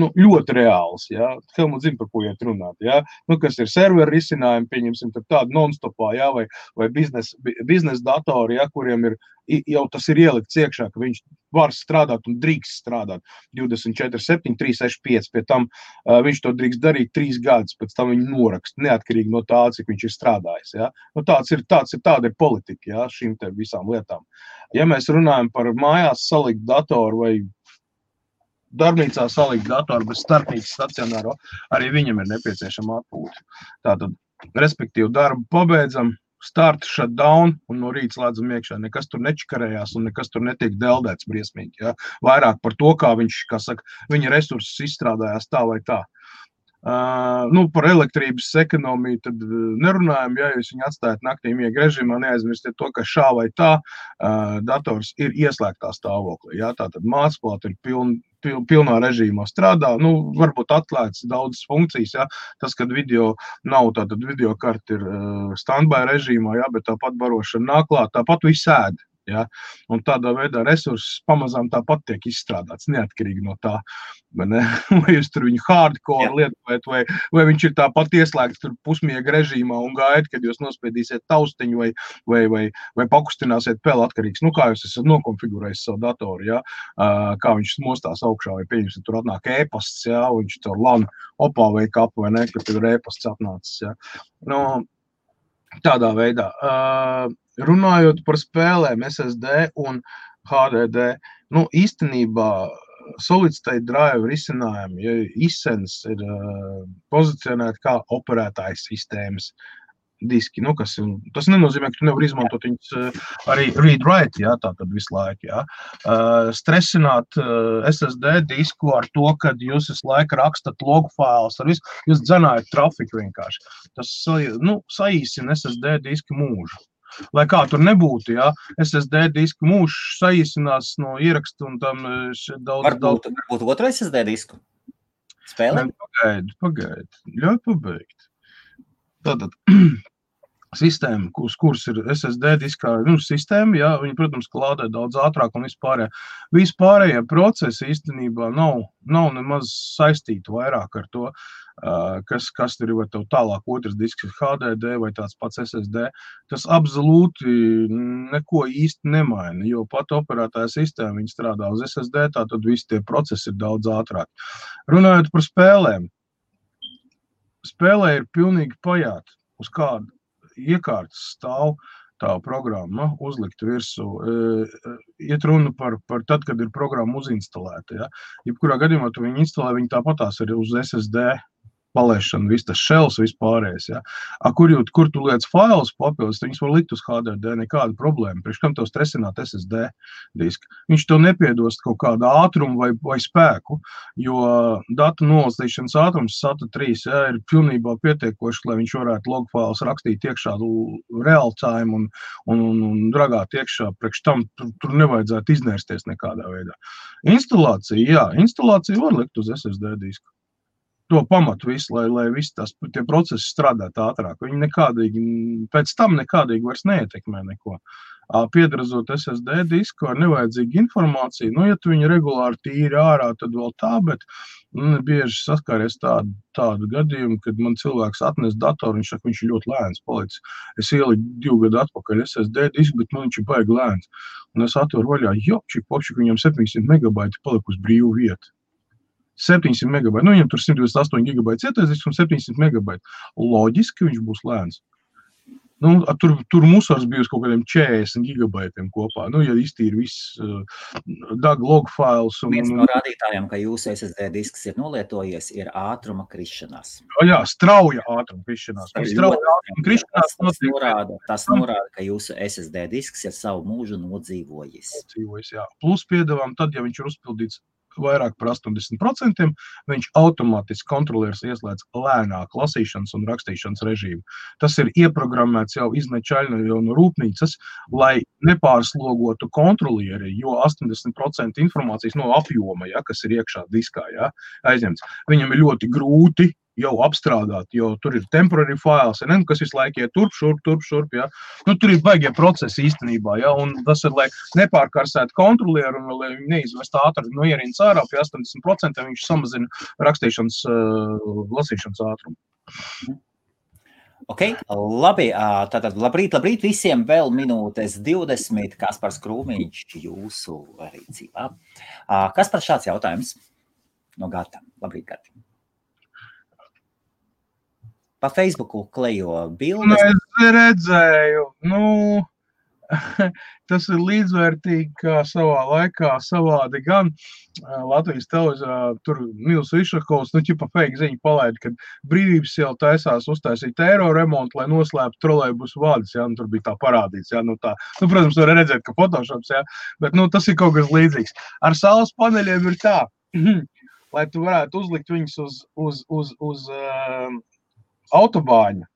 Nu, ļoti reāls. Ja? Helmuts zina, par ko iet runāt. Ja? Nu, kas ir serveru risinājumi, pieņemsim, tādu non-stopā, ja? vai, vai biznesa biznes datori, ja? kuriem ir jau tas ir ielikts iekšā, ka viņš var strādāt un drīkst strādāt 24, 7, 3, 6, 5. Pēc tam uh, viņš to drīkst darīt trīs gadus, pēc tam viņa norakst, neatkarīgi no tā, cik viņš ir strādājis. Ja? Nu, tāds ir, tāds ir, tāda ir politika ja? šīm visām lietām. Ja mēs runājam par mājās salikt datoru vai darbnīcā salikt datoru bez starpnīcas stacionāro, arī viņam ir nepieciešama atpūta. Tātad, respektīvi, darbu pabeidzam, start, shutdown un no rīta slēdzam iekšā. Nekas tur nečakarējās un nekas tur netiek deldēts briesmīgi. Ja? Vairāk par to, kā viņš, kā saka, viņa resursus izstrādājās tā vai tā. Uh, nu, par elektrības ekonomiju tad nerunājam. Ja jūs viņu atstājat naktī miega režīmā, neaizmirstiet to, ka šā vai tā uh, dators ir ieslēgtā stāvoklī. Ja? Tā tad mācība ir pilna pil, pilnā režīmā strādā. Nu, varbūt atklāts daudzas funkcijas. Ja? Tas, kad video nav, tad video karte ir uh, standby režīmā, ja? bet tāpat barošana nāk klāt, tāpat viss ēd. Ja? Un tādā veidā resursi pamazām tāpat tiek izstrādāts, neatkarīgi no tā, vai, vai jūs tur viņu hardcore Jā. lietojat, vai, vai viņš ir tāpat ieslēgts pusmiega režīmā un gaida, kad jūs nospiedīsiet taustiņu vai, vai, vai, vai pakustināsiet peli atkarīgs. Nu, kā jūs esat nokonfigurējis savu datoru, ja? kā viņš mostās augšā, vai pieņemsim, tur atnāk e-pasts, ja? viņš tur lan opā vai kapu, vai ne, ka tur ir e-pasts atnācis. Ja? Nu, tādā veidā. Uh, runājot par spēlēm, SSD un HDD, nu, īstenībā solid state drive risinājumi, ja izsens ir uh, pozicionēti kā operētājs sistēmas diski. Nu, kas, tas nenozīmē, ka tu nevari izmantot viņus uh, arī read-write, ja, tā tad visu laiku. Ja. Uh, stresināt uh, SSD disku ar to, ka jūs visu laiku rakstat log failus, ar visu, jūs dzenājat trafiku vienkārši. Tas nu, saīsina SSD disku mūžu. Lai kā tur nebūtu, ja SSD disku mūžs saīsinās no ieraksta un tam daudz. Varbūt, daudz... varbūt otru SSD disku spēlē? Pagaidi, pagaidi. Ļauj pabeigt. Tātad sistēma, uz kuras ir SSD diskā nu, sistēma, jā, viņi, protams, klādē daudz ātrāk un vispārējie. Vispārējie procesi īstenībā nav, nav nemaz saistīti vairāk ar to, kas, kas tur ir, vai tev tālāk otrs disks ir HDD vai tāds pats SSD. Tas absolūti neko īsti nemaina, jo pat operētāja sistēma, viņi strādā uz SSD, tā tad visi tie procesi ir daudz ātrāk. Runājot par spēlēm, spēlē ir pilnīgi pajāta, uz kādu iekārtas stāv tā programma uzlikt virsū. Iet runa par, par tad, kad ir programma uzinstalēta. Ja? Jebkurā gadījumā tu viņu instalē, viņa tāpatās ir uz SSD palaišana, viss tas šels, vispārējais. Ja? A, kur, jūt, kur tu lietas failus papildus, viņus var likt uz HDD, nekāda problēma. Priekš kam tev stresināt SSD disku? Viņš to nepiedos kaut kādu ātrumu vai, vai spēku, jo datu nolasīšanas ātrums SATA 3 ja, ir pilnībā pietiekoši, lai viņš varētu log failus rakstīt iekšā real time un, un, un, un dragāt iekšā. Priekš tam tur, tur nevajadzētu iznērsties nekādā veidā. Instalācija, jā, instalācija var likt uz SSD disku to pamatu visu, lai, lai visi tās procesi strādātu ātrāk. Viņi nekādīgi, pēc tam nekādīgi vairs neietekmē neko. piedrazot SSD disku ar nevajadzīgu informāciju. Nu, ja tu viņu regulāri tīri ārā, tad vēl tā, bet nu, bieži saskāries tādu, tādu gadījumu, kad man cilvēks atnes datoru, viņš saka, viņš ir ļoti lēns palicis. Es ieliku divu gadu atpakaļ SSD disku, bet man viņš ir baigi lēns. Un es atveru vaļā, jo šī pokšķi, viņam 700 megabaiti palika uz brīvu vietu. 700 megabaiti. Nu, viņam tur 128 gigabaiti ieteicīs un 700 megabaiti. Loģiski viņš būs lēns. Nu, tur tur mūsos bija uz kaut kādiem 40 gigabaitiem kopā. Nu, ja iztīra viss uh, DAG log fails. Un, Viens no rādītājiem, ka jūsu SSD disks ir nolietojies, ir ātruma krišanās. Jā, strauja ātruma krišanās. Strauja ātruma krišanās tas, tas, norāda, tas norāda, ka jūsu SSD disks ir savu mūžu nodzīvojis. Nodzīvojis, jā. Plus piedevām tad, ja viņš ir uzpildīts vairāk par 80%, viņš automātiski kontrolieris ieslēdz lēnāku lasīšanas un rakstīšanas režīmu. Tas ir ieprogrammēts jau iznačaļni jau no rūpnīcas, lai nepārslogotu kontrolieri, jo 80% informācijas no apjoma, ja, kas ir iekšā diskā, ja, aizņemts. Viņam ir ļoti grūti jau apstrādāt, jo tur ir temporary files, ja ne, kas visu laiku iet turp, šurp, turp, šurp. Ja. Nu, tur ir baigie procesi īstenībā, ja, un tas ir, lai nepārkarsētu kontrolieru un lai viņi neizvest ātri no ierīnas ārā pie 80%, viņš samazina rakstīšanas, uh, lasīšanas ātrumu. Ok, labi. Tātad, labrīt, labrīt visiem. Vēl minūtes 20. Kaspars Krūmiņš jūsu rīcībā. Kas par šāds jautājums? No Gata. Labrīt, Gata pa Facebooku klejo bildes. Nu, es redzēju, nu, tas ir līdzvērtīgi, kā savā laikā savādi gan Latvijas televīzijā, tur Nils Išakovs, nu, ķipa fake ziņu palaid, kad brīvības jau taisās uztaisīt eiro remontu, lai noslēptu trolēbus vārdus, jā, nu, tur bija tā parādīts, jā, nu, tā, nu, protams, var redzēt, ka Photoshops, jā, bet, nu, tas ir kaut kas līdzīgs. Ar saules paneļiem ir tā, lai tu varētu uzlikt viņus uz, uz, uz, uz, uz autobāņa.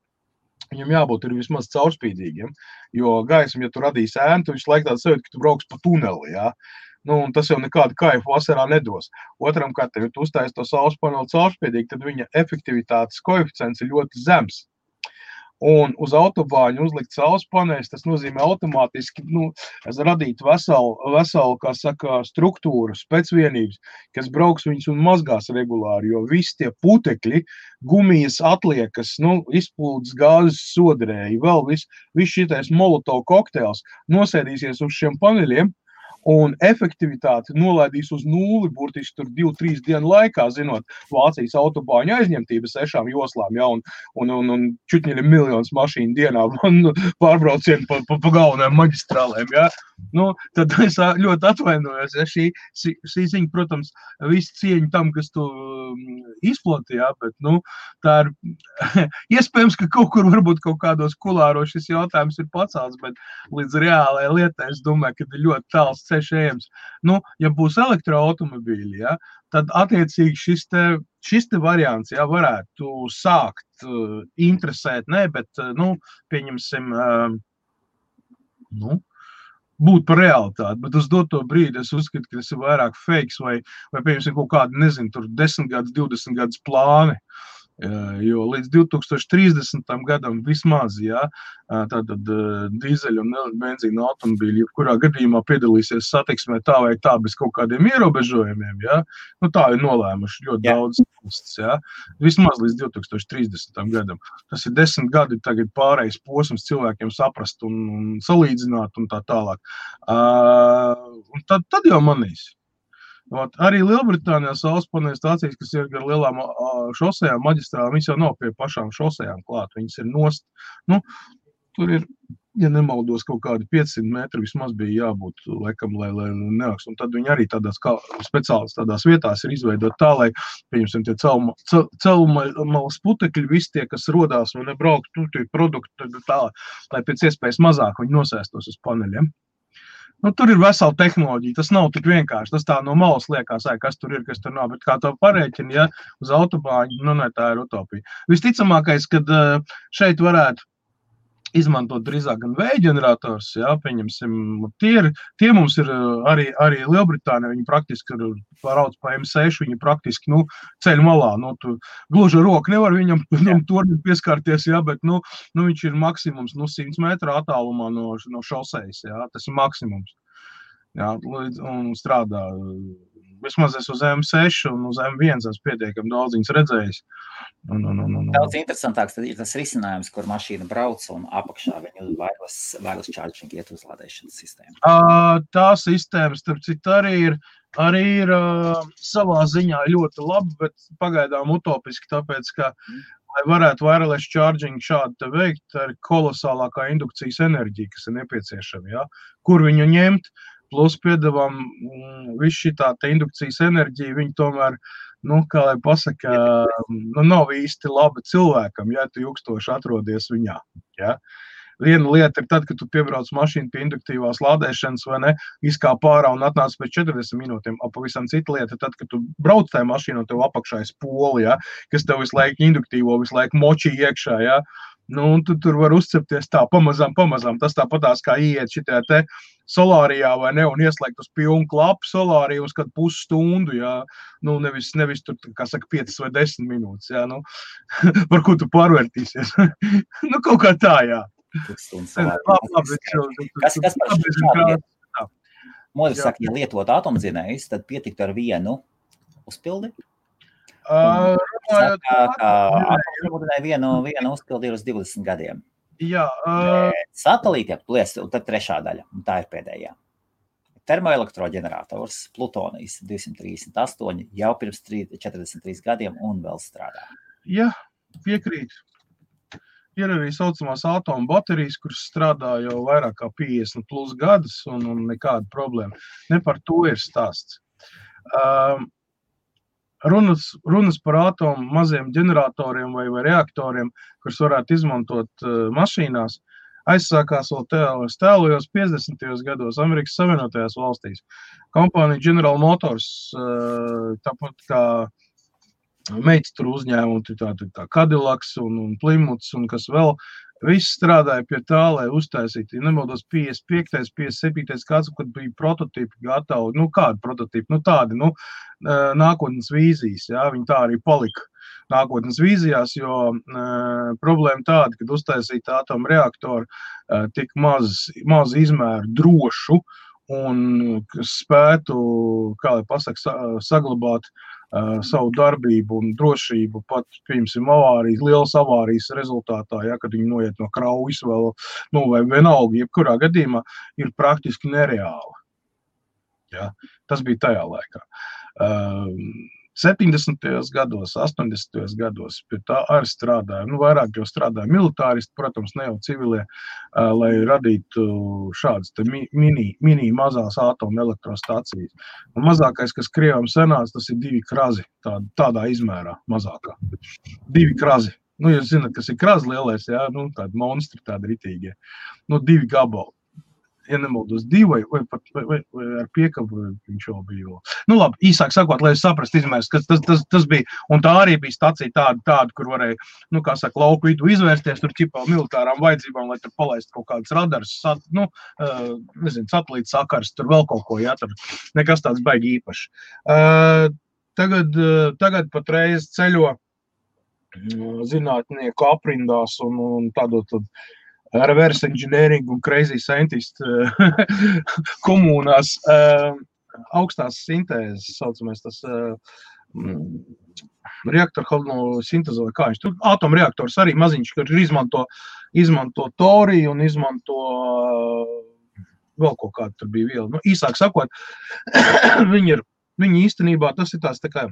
Viņam jābūt vismaz caurspīdīgiem, jo gaisma, ja tu radīsi ēnu, tad viņš laikā tāds sajūta, ka tu brauks pa tuneli. Ja? Nu, tas jau nekādu kaifu vasarā nedos. Otram kārtam, ja tu uztaisi to saules paneli caurspīdīgi, tad viņa efektivitātes koeficients ir ļoti zems un uz autobāņa uzlikt saules paneļus, tas nozīmē automātiski nu, radīt veselu, veselu kā saka, struktūru, spēcvienības, kas brauks viņus un mazgās regulāri, jo visi tie putekļi, gumijas atliekas, nu, izplūdes gāzes sodrēji, vēl viss vis šitais molotovu kokteils nosēdīsies uz šiem paneļiem, un efektivitāti nolaidīs uz nulli burtiski tur divu, trīs dienu laikā, zinot Vācijas autobāņu aizņemtību sešām joslām, ja, un, un, un, un čutņi ir miljons mašīnu dienā pārbraucienu pa, pa, pa galvenajām maģistrālēm, ja. Nu, tad es ļoti atvainojos, ja šī, šī, ziņa, protams, visu cieņu tam, kas to um, izplatīja, bet, nu, tā ir iespējams, ka kaut kur varbūt kaut kādos kulāros šis jautājums ir pacelts, bet līdz reālajai lietai es domāju, ka ir ļoti tāls ceļš ejams. Nu, ja būs elektroautomobīļi, ja, tad attiecīgi šis te, šis te variants ja, varētu sākt uh, interesēt, ne, bet, uh, nu, pieņemsim, uh, nu, būt par realitāti. Bet uz doto brīdi es uzskatu, ka tas ir vairāk fake vai, vai pieņemsim, kaut kādi, nezinu, tur 10 gadus, 20 gadus plāni. Uh, Jo līdz 2030. gadam vismaz ja, tātad dīzeļu un benzīna automobīļi, jebkurā gadījumā piedalīsies satiksmē tā vai tā bez kaut kādiem ierobežojumiem. Ja. Nu, tā ir nolēmuši ļoti Jā. daudz valsts. Ja. Vismaz līdz 2030. gadam. Tas ir desmit gadi pārējais posms cilvēkiem saprast un, un salīdzināt un tā tālāk. Uh, un tad, tad jau manīs. Ot, arī Lielbritānijā saules paneļa stācijas, kas ir gar lielām šosejām, maģistrālām, viņas jau nav pie pašām šosejām klāt. Viņas ir nost. Nu, tur ir, ja nemaldos, kaut kādi 500 metri vismaz bija jābūt, laikam, lai, lai neaks. Un tad viņi arī tādās kā speciālas tādās vietās ir izveidot tā, lai, pieņemsim, tie celmalas putekļi, visi tie, kas rodās un nebraukt, tur tie produkti tā, lai pēc iespējas mazāk viņi nosēstos uz paneļiem. Nu, tur ir vesela tehnoloģija. Tas nav tik vienkārši. Tas tā no malas liekas, ai, kas tur ir, kas tur nav. Bet kā to parēķina, ja uz autobāņu, nu, ne, tā ir utopija. Visticamākais, ka šeit varētu izmantot drīzāk gan vēja ģenerators. Jā, pieņemsim, tie, ir, tie mums ir arī, arī Lielbritānija. Viņi praktiski ir pārauc pa M6, viņi praktiski nu, ceļ malā. Nu, tu, gluži roku nevar viņam nu, tur pieskarties, jā, bet nu, nu, viņš ir maksimums nu, 100 metru attālumā no, no šoseis. Jā, tas ir maksimums. Jā, un strādā vismaz es uz M6 un uz M1 esmu pietiekami daudz viņas redzējis. Un, un, un, un. Daudz interesantāks ir tas risinājums, kur mašīna brauc un apakšā viņu vairs, vairs charging iet uzlādēšanas sistēma. Tā sistēma, starp citu, arī ir, arī ir savā ziņā ļoti laba, bet pagaidām utopiski, tāpēc, ka lai varētu wireless charging šādi veikt, ir kolosālākā indukcijas enerģija, kas ir nepieciešama. Ja? Kur viņu ņemt? Plus piedāvām mm, visu šī tā indukcijas enerģija, viņi tomēr, nu, kā lai pasaka, nu, nav īsti labi cilvēkam, ja tu ilgstoši atrodies viņā. Ja? Viena lieta ir tad, kad tu piebrauc mašīnu pie induktīvās lādēšanas, vai ne, izkāp ārā un atnāc pēc 40 minūtēm. Pavisam cita lieta ir tad, kad tu brauc tajā mašīnā, tev apakšā ir spoli, ja, kas tev visu laiku induktīvo, visu laiku močī iekšā. Ja. Nu, tu tur var uzcepties tā pamazām, pamazām. Tas tāpatās kā iet šitā te solārijā vai ne, un ieslēgt uz pilnu klapu solāriju uz kādu pusstundu, jā, nu, nevis, nevis tur, kā saka, 5 vai 10 minūtes, jā, nu, par ko tu pārvērtīsies. nu, kaut kā tā, jā. Kas, kas par šo? Modrs saka, ja lietot atomdzinējus, tad pietiktu ar vienu uzpildi. Uh, runājot, kā atomdzinēju vienu, vienu uzpildi ir uz 20 gadiem. Jā, uh... satelīti aplies, un tad trešā daļa, un tā ir pēdējā. Termoelektroģenerators Plutonijas 238 jau pirms 43 gadiem un vēl strādā. Jā, piekrīt. Ir arī tā saucamās atomu baterijas, kuras strādā jau vairāk kā 50 plus gadus, un, un nekāda problēma. Ne par to ir stāsts. Um, runas, runas par atomu maziem ģeneratoriem vai, vai reaktoriem, kurus varētu izmantot uh, mašīnās, aizsākās vēl tēlos, tēlojos 50. gados Amerikas Savienotajās valstīs. Kompānija General Motors, uh, tāpat kā meitas tur uzņēmumi, tā, tā, tā Cadillacs un, un Plimuts un kas vēl, Viss strādāja pie tā, lai uztaisītu, ja nemaldos, 55, 57, gads, kad bija prototypi gatavi. Nu, kādi prototypi? Nu, tādi, nu, nākotnes vīzijas, jā, viņi tā arī palika nākotnes vīzijās, jo uh, problēma tāda, ka uztaisīt atomu reaktoru uh, tik maz, maz izmēru drošu un spētu, kā lai pasaka, saglabāt uh, savu darbību un drošību pat, piemēram, avārijas, lielas avārijas rezultātā, ja, kad viņi noiet no kraujas vēl, nu, vai vienalga, jebkurā gadījumā ir praktiski nereāli. Ja, tas bija tajā laikā. Uh, 70. gados, 80. gados pie tā arī strādāja. Nu, vairāk jau strādāja militāristi, protams, ne jau civilie, lai radītu šādas mini, mini mazās atomelektrostacijas. Un mazākais, kas Krievam senās, tas ir divi krazi, tā, tādā izmērā mazākā. Divi krazi. Nu, jūs zināt, kas ir krāsa lielais, jā, nu, tādi monstri, tādi ritīgie. Nu, divi gabali ja nemaldos, divi vai, pat vai, vai, ar piekabu viņš jau bija. Vēl. Nu, labi, īsāk sakot, lai es saprastu izmērs, kas tas, tas, tas bija. Un tā arī bija stacija tāda, tāda kur varēja, nu, kā saka, lauku vidu izvērsties, tur ķipā militārām vajadzībām, lai tur palaistu kaut kādas radars, sat, nu, uh, nezinu, satelīta sakars, tur vēl kaut ko, jā, tur nekas tāds baigi īpaši. Uh, tagad, uh, tagad patreiz ceļo zinātnieku aprindās un, un tādu, tad, reverse engineering un crazy scientist eh, komunās eh, augstās sintēzes, saucamais tas mm, reaktoru sintēze vai kā viņš tur, atomreaktors arī maziņš, kur izmanto, izmanto toriju un izmanto vēl kaut kādu tur bija vielu. Nu, īsāk sakot, viņi ir, viņi īstenībā tas ir tās tā kā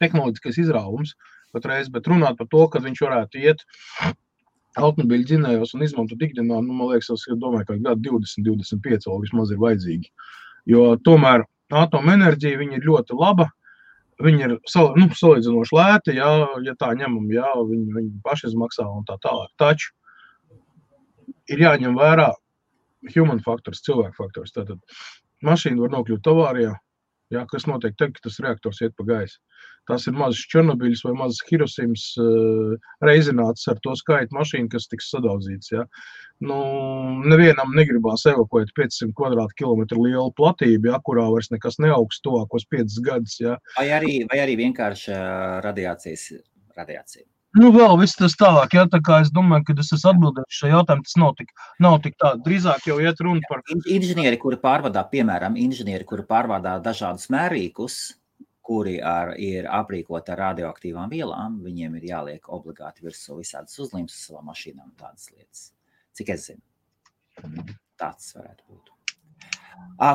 tehnoloģiskais izrāvums patreiz, bet runāt par to, ka viņš varētu iet automobīļu dzinējos un izmantot ikdienā, nu, man liekas, es domāju, ka gadu 20, 25 vēl vismaz ir vajadzīgi. Jo tomēr atomenerģija ir ļoti laba. Viņi ir sal, nu, salīdzinoši lēti, jā, ja tā ņemam, jā, viņi, viņi pašizmaksā un tā tālāk. Taču ir jāņem vērā human faktors, cilvēku faktors. Tātad mašīna var nokļūt avārijā, Jā, kas notiek tad, kad tas reaktors iet pa gaisu? Tas ir mazs Černobiļs vai mazs Hirosimas uh, reizināts ar to skaitu mašīnu, kas tiks sadauzīts. Ja? Nu, nevienam negribās evakuēt 500 km2 lielu platību, ja, kurā vairs nekas neaugs tuvākos 5 gadus. Ja? Vai, arī, vai arī vienkārši radiācijas radiācija? Nu, vēl viss tas tālāk, ja tā kā es domāju, ka es esmu atbildējis šo jautājumu, tas nav tik, nav tik tā. Drīzāk jau iet runa par. Inženieri, kuri pārvadā, piemēram, inženieri, kuri pārvadā dažādus mērīkus, kuri ar, ir aprīkoti ar radioaktīvām vielām, viņiem ir jāliek obligāti virsū visādas uzlīmes uz savām mašīnām un tādas lietas. Cik es zinu, tāds varētu būt.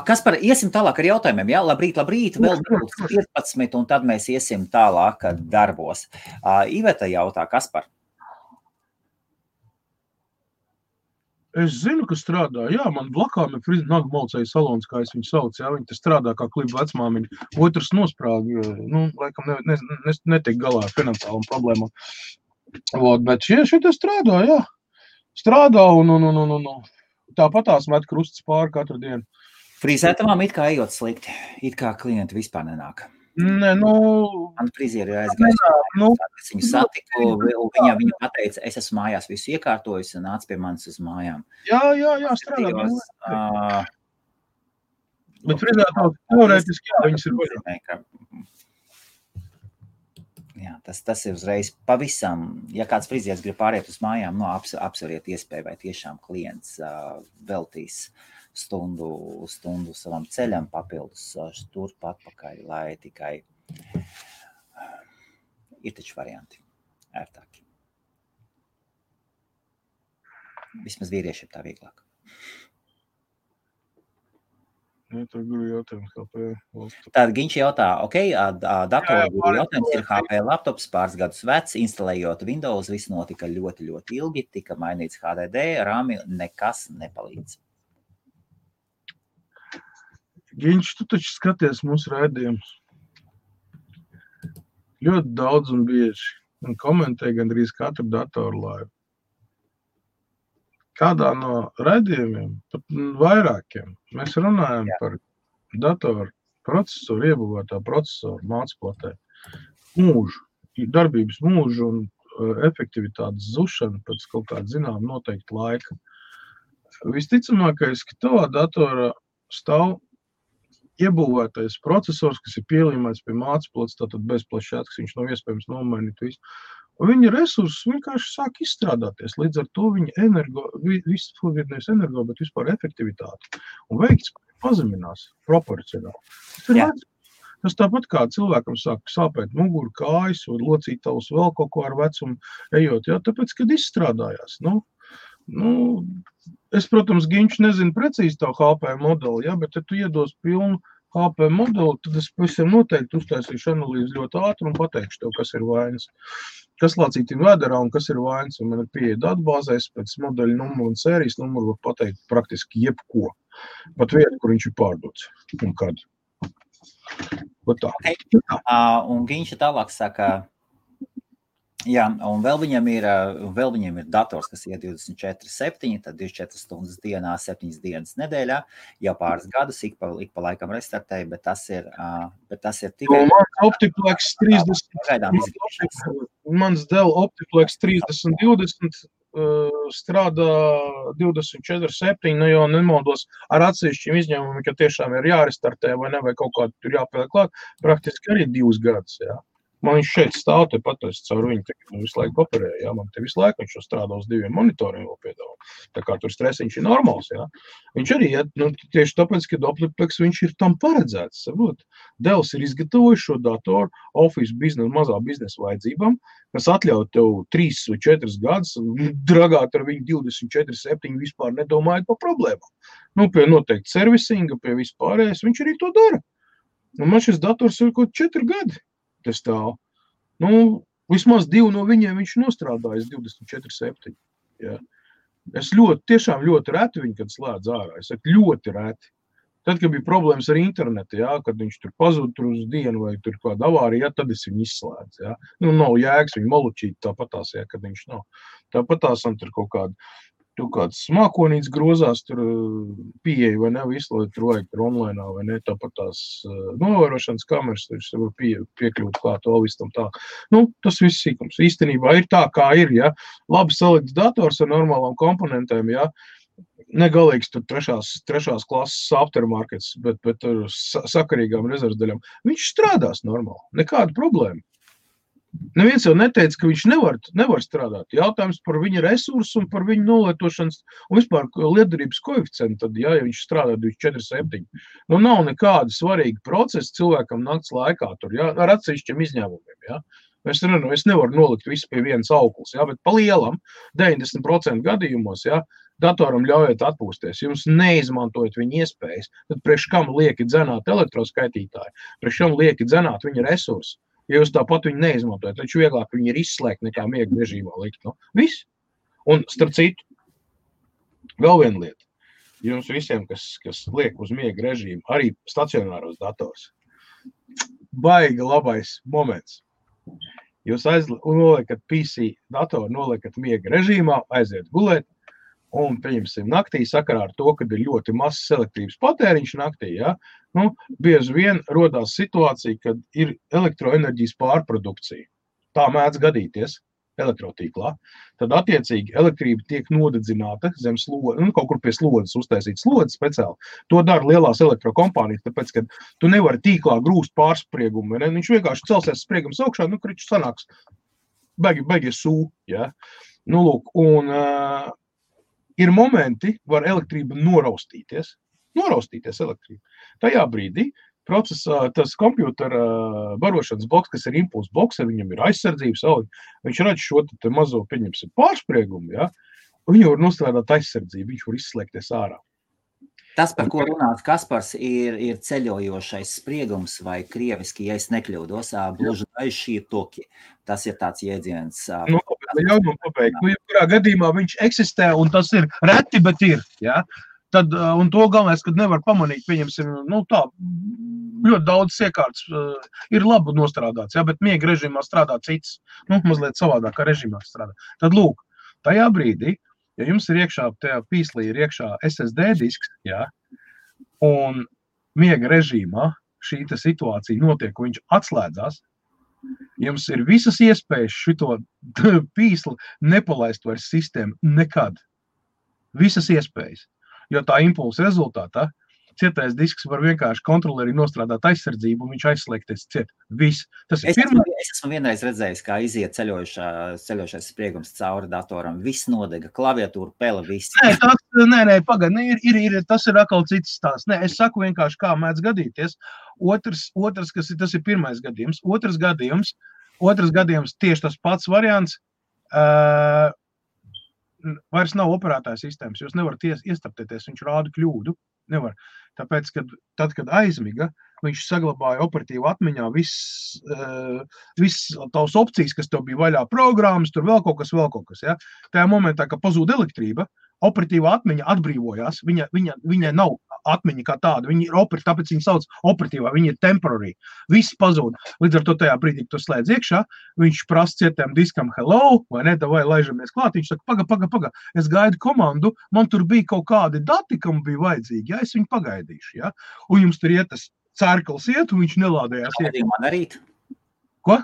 Kas par iesim tālāk ar jautājumiem? Jā, labrīt, labrīt, vēl 15, un tad mēs iesim tālāk darbos. Iveta jautā, kas par? Es zinu, ka strādā. Jā, man blakām ir Frīdina Nagmalcēja salons, kā es viņu saucu. Jā, viņi te strādā kā klipa vecmāmiņa. Otrs nosprāga, nu, laikam ne, ne, ne, netiek galā ar finansiālām problēmām. Vot, bet šie, šie te strādā, jā. Strādā un, un, un, un, un. tāpat tās met krustas pāri katru dienu. Frīzētavām it kā ejot slikti, it kā klienti vispār nenāk. Nē, nu, Man frizieri ir aizgājis. Nu, es viņu satiku, viņa, viņa pateica, es esmu mājās visu iekārtojis un nāc pie manis uz mājām. Jā, jā, jā strādā. Uh, Bet frizētavas teorētiski, jā, viņas ir vaļā. Jā, tas, tas ir uzreiz pavisam. Ja kāds frizieris grib pāriet uz mājām, no nu, aps, apsveriet iespēju, vai tiešām klients uh, veltīs uh, stundu, stundu savam ceļam, papildus turp atpakaļ, lai tikai ir taču varianti ērtāki. Vismaz vīriešiem tā vieglāk. Ja, Tāda Ginča jautā, ok, datoru jautājums ir HP laptops pāris gadus vecs, instalējot Windows, viss notika ļoti, ļoti ilgi, tika mainīts HDD, rāmi, nekas nepalīdz. Giņš, tu taču skaties mūsu raidījumus. Ļoti daudz un bieži. Un komentē gandrīz katru datoru laivu. Kādā no raidījumiem, pat vairākiem, mēs runājam Jā. par datoru procesoru, iebūvētā procesoru mācītājai. Mūžu, darbības mūžu un uh, efektivitātes zušanu pēc kaut kāda zināmā noteikta laika. Visticamākais, ka tavā datorā stāv iebūvētais processors, kas ir pielīmēts pie mācītājs, tātad bez plašākas, viņš nav iespējams nomainīt visu. Un viņa resursi vienkārši sāk izstrādāties. Līdz ar to viņa energo, viss nevis energo, bet vispār efektivitāte un veiktspēja pazeminās proporcionāli. Tas ir vajadzīgs. Tas tāpat kā cilvēkam sāk sāpēt mugurā, kājas, vai locītavs, vēl kaut ko ar vecumu ejot. Jā, tāpēc, kad izstrādājās, nu, nu, es, protams, Ginčs nezinu precīzi to HP modeli, ja, bet ja tu iedos pilnu HP modeli, tad es pavisam noteikti uztaisīšu analīzi ļoti ātri un pateikšu tev, kas ir vainas. Kas lācītim vēderā un kas ir vainas, un man ir pieeja datbāzēs pēc modeļa numuru un sērijas numuru var pateikt praktiski jebko. Pat vietu, kur viņš ir pārdots un kad. Bet tā. Okay. Uh, un viņš tālāk saka, Jā, un vēl viņam ir, vēl viņam ir dators, kas ir 24, 7, tad 24 stundas dienā, 7 dienas nedēļā. Jau pāris gadus ik pa, ik pa laikam restartēja, bet tas ir, bet tas ir tikai. No, mans Optiplex 30. Gaidām izgriešanas. Mans Dell Optiplex 30, 20 strādā 24, 7, nu jau nemaldos ar atsevišķiem izņēmumiem, ka tiešām ir jārestartē vai ne, vai kaut kādu tur jāpieliek klāt, praktiski arī divus gadus, jā. Man viņš šeit stāv, te pat es caur viņu te, nu, visu laiku operēju. Jā. Man te visu laiku viņš strādā uz diviem monitoriem vēl piedāvā. Tā kā tur stresiņš ir normāls. Jā. Viņš arī iet, nu, tieši tāpēc, ka Dopliplex viņš ir tam paredzēts. Saprot? Dēls ir izgatavojis šo datoru office biznesa, mazā biznesa vajadzībām, kas atļauj tev 3 vai 4 gadus dragāt ar viņu 24, 7 vispār nedomājot par problēmām. Nu, pie noteikti servisinga, pie vispārējais, viņš arī to dara. Un man šis dators ir kaut 4 gadi te stāv. Nu, vismaz divi no viņiem viņš nostrādājis 24, 7. Ja. Es ļoti, tiešām ļoti reti viņu, kad slēdz ārā. Es saku, ļoti reti. Tad, kad bija problēmas ar internetu, ja, kad viņš tur pazuda tur uz dienu vai tur kāda avārija, ja, tad es viņu izslēdzu. Ja. Nu, nav jēgas viņu molučīt tāpat tās, ja, kad viņš nav. Tāpat tās man tur kaut kāda tur kāds mākonīts grozās, tur pieeja vai ne, visu laiku tur vajag tur online vai ne, tāpat tās novērošanas kameras, tur var pie, piekļūt klāt vēl visam tā. Nu, tas viss sīkums. Īstenībā ir tā, kā ir, ja, labi salikts dators ar normālām komponentēm, ja, negalīgs tur trešās, trešās klases aftermarkets, bet, bet ar sakarīgām rezerves daļām. Viņš strādās normāli, nekāda problēma. Neviens jau neteica, ka viņš nevar, nevar strādāt. Jautājums par viņa resursu un par viņa nolietošanas un vispār liederības koeficientu. Tad, ja, ja viņš strādā 24, 7, nu nav nekāda svarīga procesa cilvēkam nakts laikā tur, ja, ar atsevišķiem izņēmumiem. Ja. Es, ne, es nevaru nolikt visu pie vienas auklas, ja, bet pa lielam 90% gadījumos ja, datoram ļaujiet atpūsties. Jums neizmantojot viņa iespējas, tad priekš kam lieki dzenāt elektroskaitītāju, priekš kam lieki dzenāt viņa resursus. Ja jūs tāpat viņu neizmantojat, tad vieglāk viņu ir izslēgt nekā miega režīmā likt. Nu, viss. Un starp citu, vēl viena lieta. Jums visiem, kas, kas liek uz miega režīmu, arī stacionāros dators, baigi labais moments. Jūs aizliekat PC datoru, noliekat miega režīmā, aiziet gulēt, un, pieņemsim, naktī sakarā ar to, ka ir ļoti mazs elektrības patēriņš naktī, ja, nu, bieži vien rodās situācija, kad ir elektroenerģijas pārprodukcija. Tā mēdz gadīties elektrotīklā. Tad, attiecīgi, elektrība tiek nodedzināta zem slodzes, nu, kaut kur pie slodzes, uztaisīt slodzi speciāli. To dara lielās elektrokompānijas, tāpēc, ka tu nevari tīklā grūst pārspriegumu. Ne? Viņš vienkārši celsies spriegums augšā, nu, kričs sanāks, beigas, beigas sū. Ja? Nu, lūk, un, uh, ir momenti, var elektrība noraustīties. Noraustīties elektrība. Tajā brīdī procesā, tas kompjutera barošanas bloks, kas ir impulsu bloks, viņam ir aizsardzības audi, viņš redz šo mazo, pārspriegumu, ja? viņu var nostrādāt aizsardzību, viņš var izslēgties ārā. Tas, par ko runāts Kaspars, ir, ir ceļojošais spriegums, vai krieviski, ja es nekļūdos, daļšī toki. Tas ir tāds jēdziens. Nu, ļauj man pabeigt. Nu, ja gadījumā viņš eksistē, un tas ir reti, bet ir. Ja? Tad, un to galvenais, kad nevar pamanīt, pieņemsim, nu tā, ļoti daudz iekārts uh, ir labi nostrādāts, ja, bet miega režīmā strādā cits, nu, mazliet savādākā režīmā strādā. Tad, lūk, tajā brīdī, ja jums ir iekšā, tajā pīslī ir iekšā SSD disks, ja, un miega režīmā šī situācija notiek, un viņš atslēdzās, jums ir visas iespējas šo pīsli nepalaist vairs sistēmu nekad. Visas iespējas. Jo tā impulsa rezultātā cietais disks var vienkārši kontrolerī nostrādāt aizsardzību, un viņš aizslēgties ciet. Viss. Tas ir es, pirma... esmu, es esmu vienreiz redzējis, kā iziet ceļojušā, ceļojušais spriegums cauri datoram. Viss nodega, klaviatūra, pele, viss. Nē, tas, nē, nē pagaidi, ir, ir, ir, tas ir atkal cits stāsts. Nē, es saku vienkārši, kā mēdz gadīties. Otrs, otrs kas ir, tas ir pirmais gadījums. Otrs gadījums, otrs gadījums tieši tas pats variants. Uh, vairs nav operētāja sistēmas. Jūs nevarat iestartēties, viņš rāda kļūdu. Nevar. Tāpēc, kad, tad, kad aizmiga, viņš saglabāja operatīvu atmiņā visas uh, vis tās opcijas, kas tev bija vaļā, programmas, tur vēl kaut kas, vēl kaut kas. Ja? Tajā momentā, kad pazūd elektrība, operatīva atmiņa atbrīvojās. Viņa, viņa, viņa nav atmiņa kā tāda. Viņa ir operatīva, tāpēc viņa sauc operatīvā, viņa ir temporary. Viss pazūd. Līdz ar to tajā brīdī, kad tu slēdz iekšā, viņš prasa cietām diskam hello, vai ne, vai laižamies klāt. Viņš saka, paga, paga, paga, es gaidu komandu, man tur bija kaut kādi dati, kam bija vajadzīgi, ja es viņu pagaidīšu. Ja? Un jums tur iet tas cērklis iet, un viņš nelādējās. Ko darīt? Ko?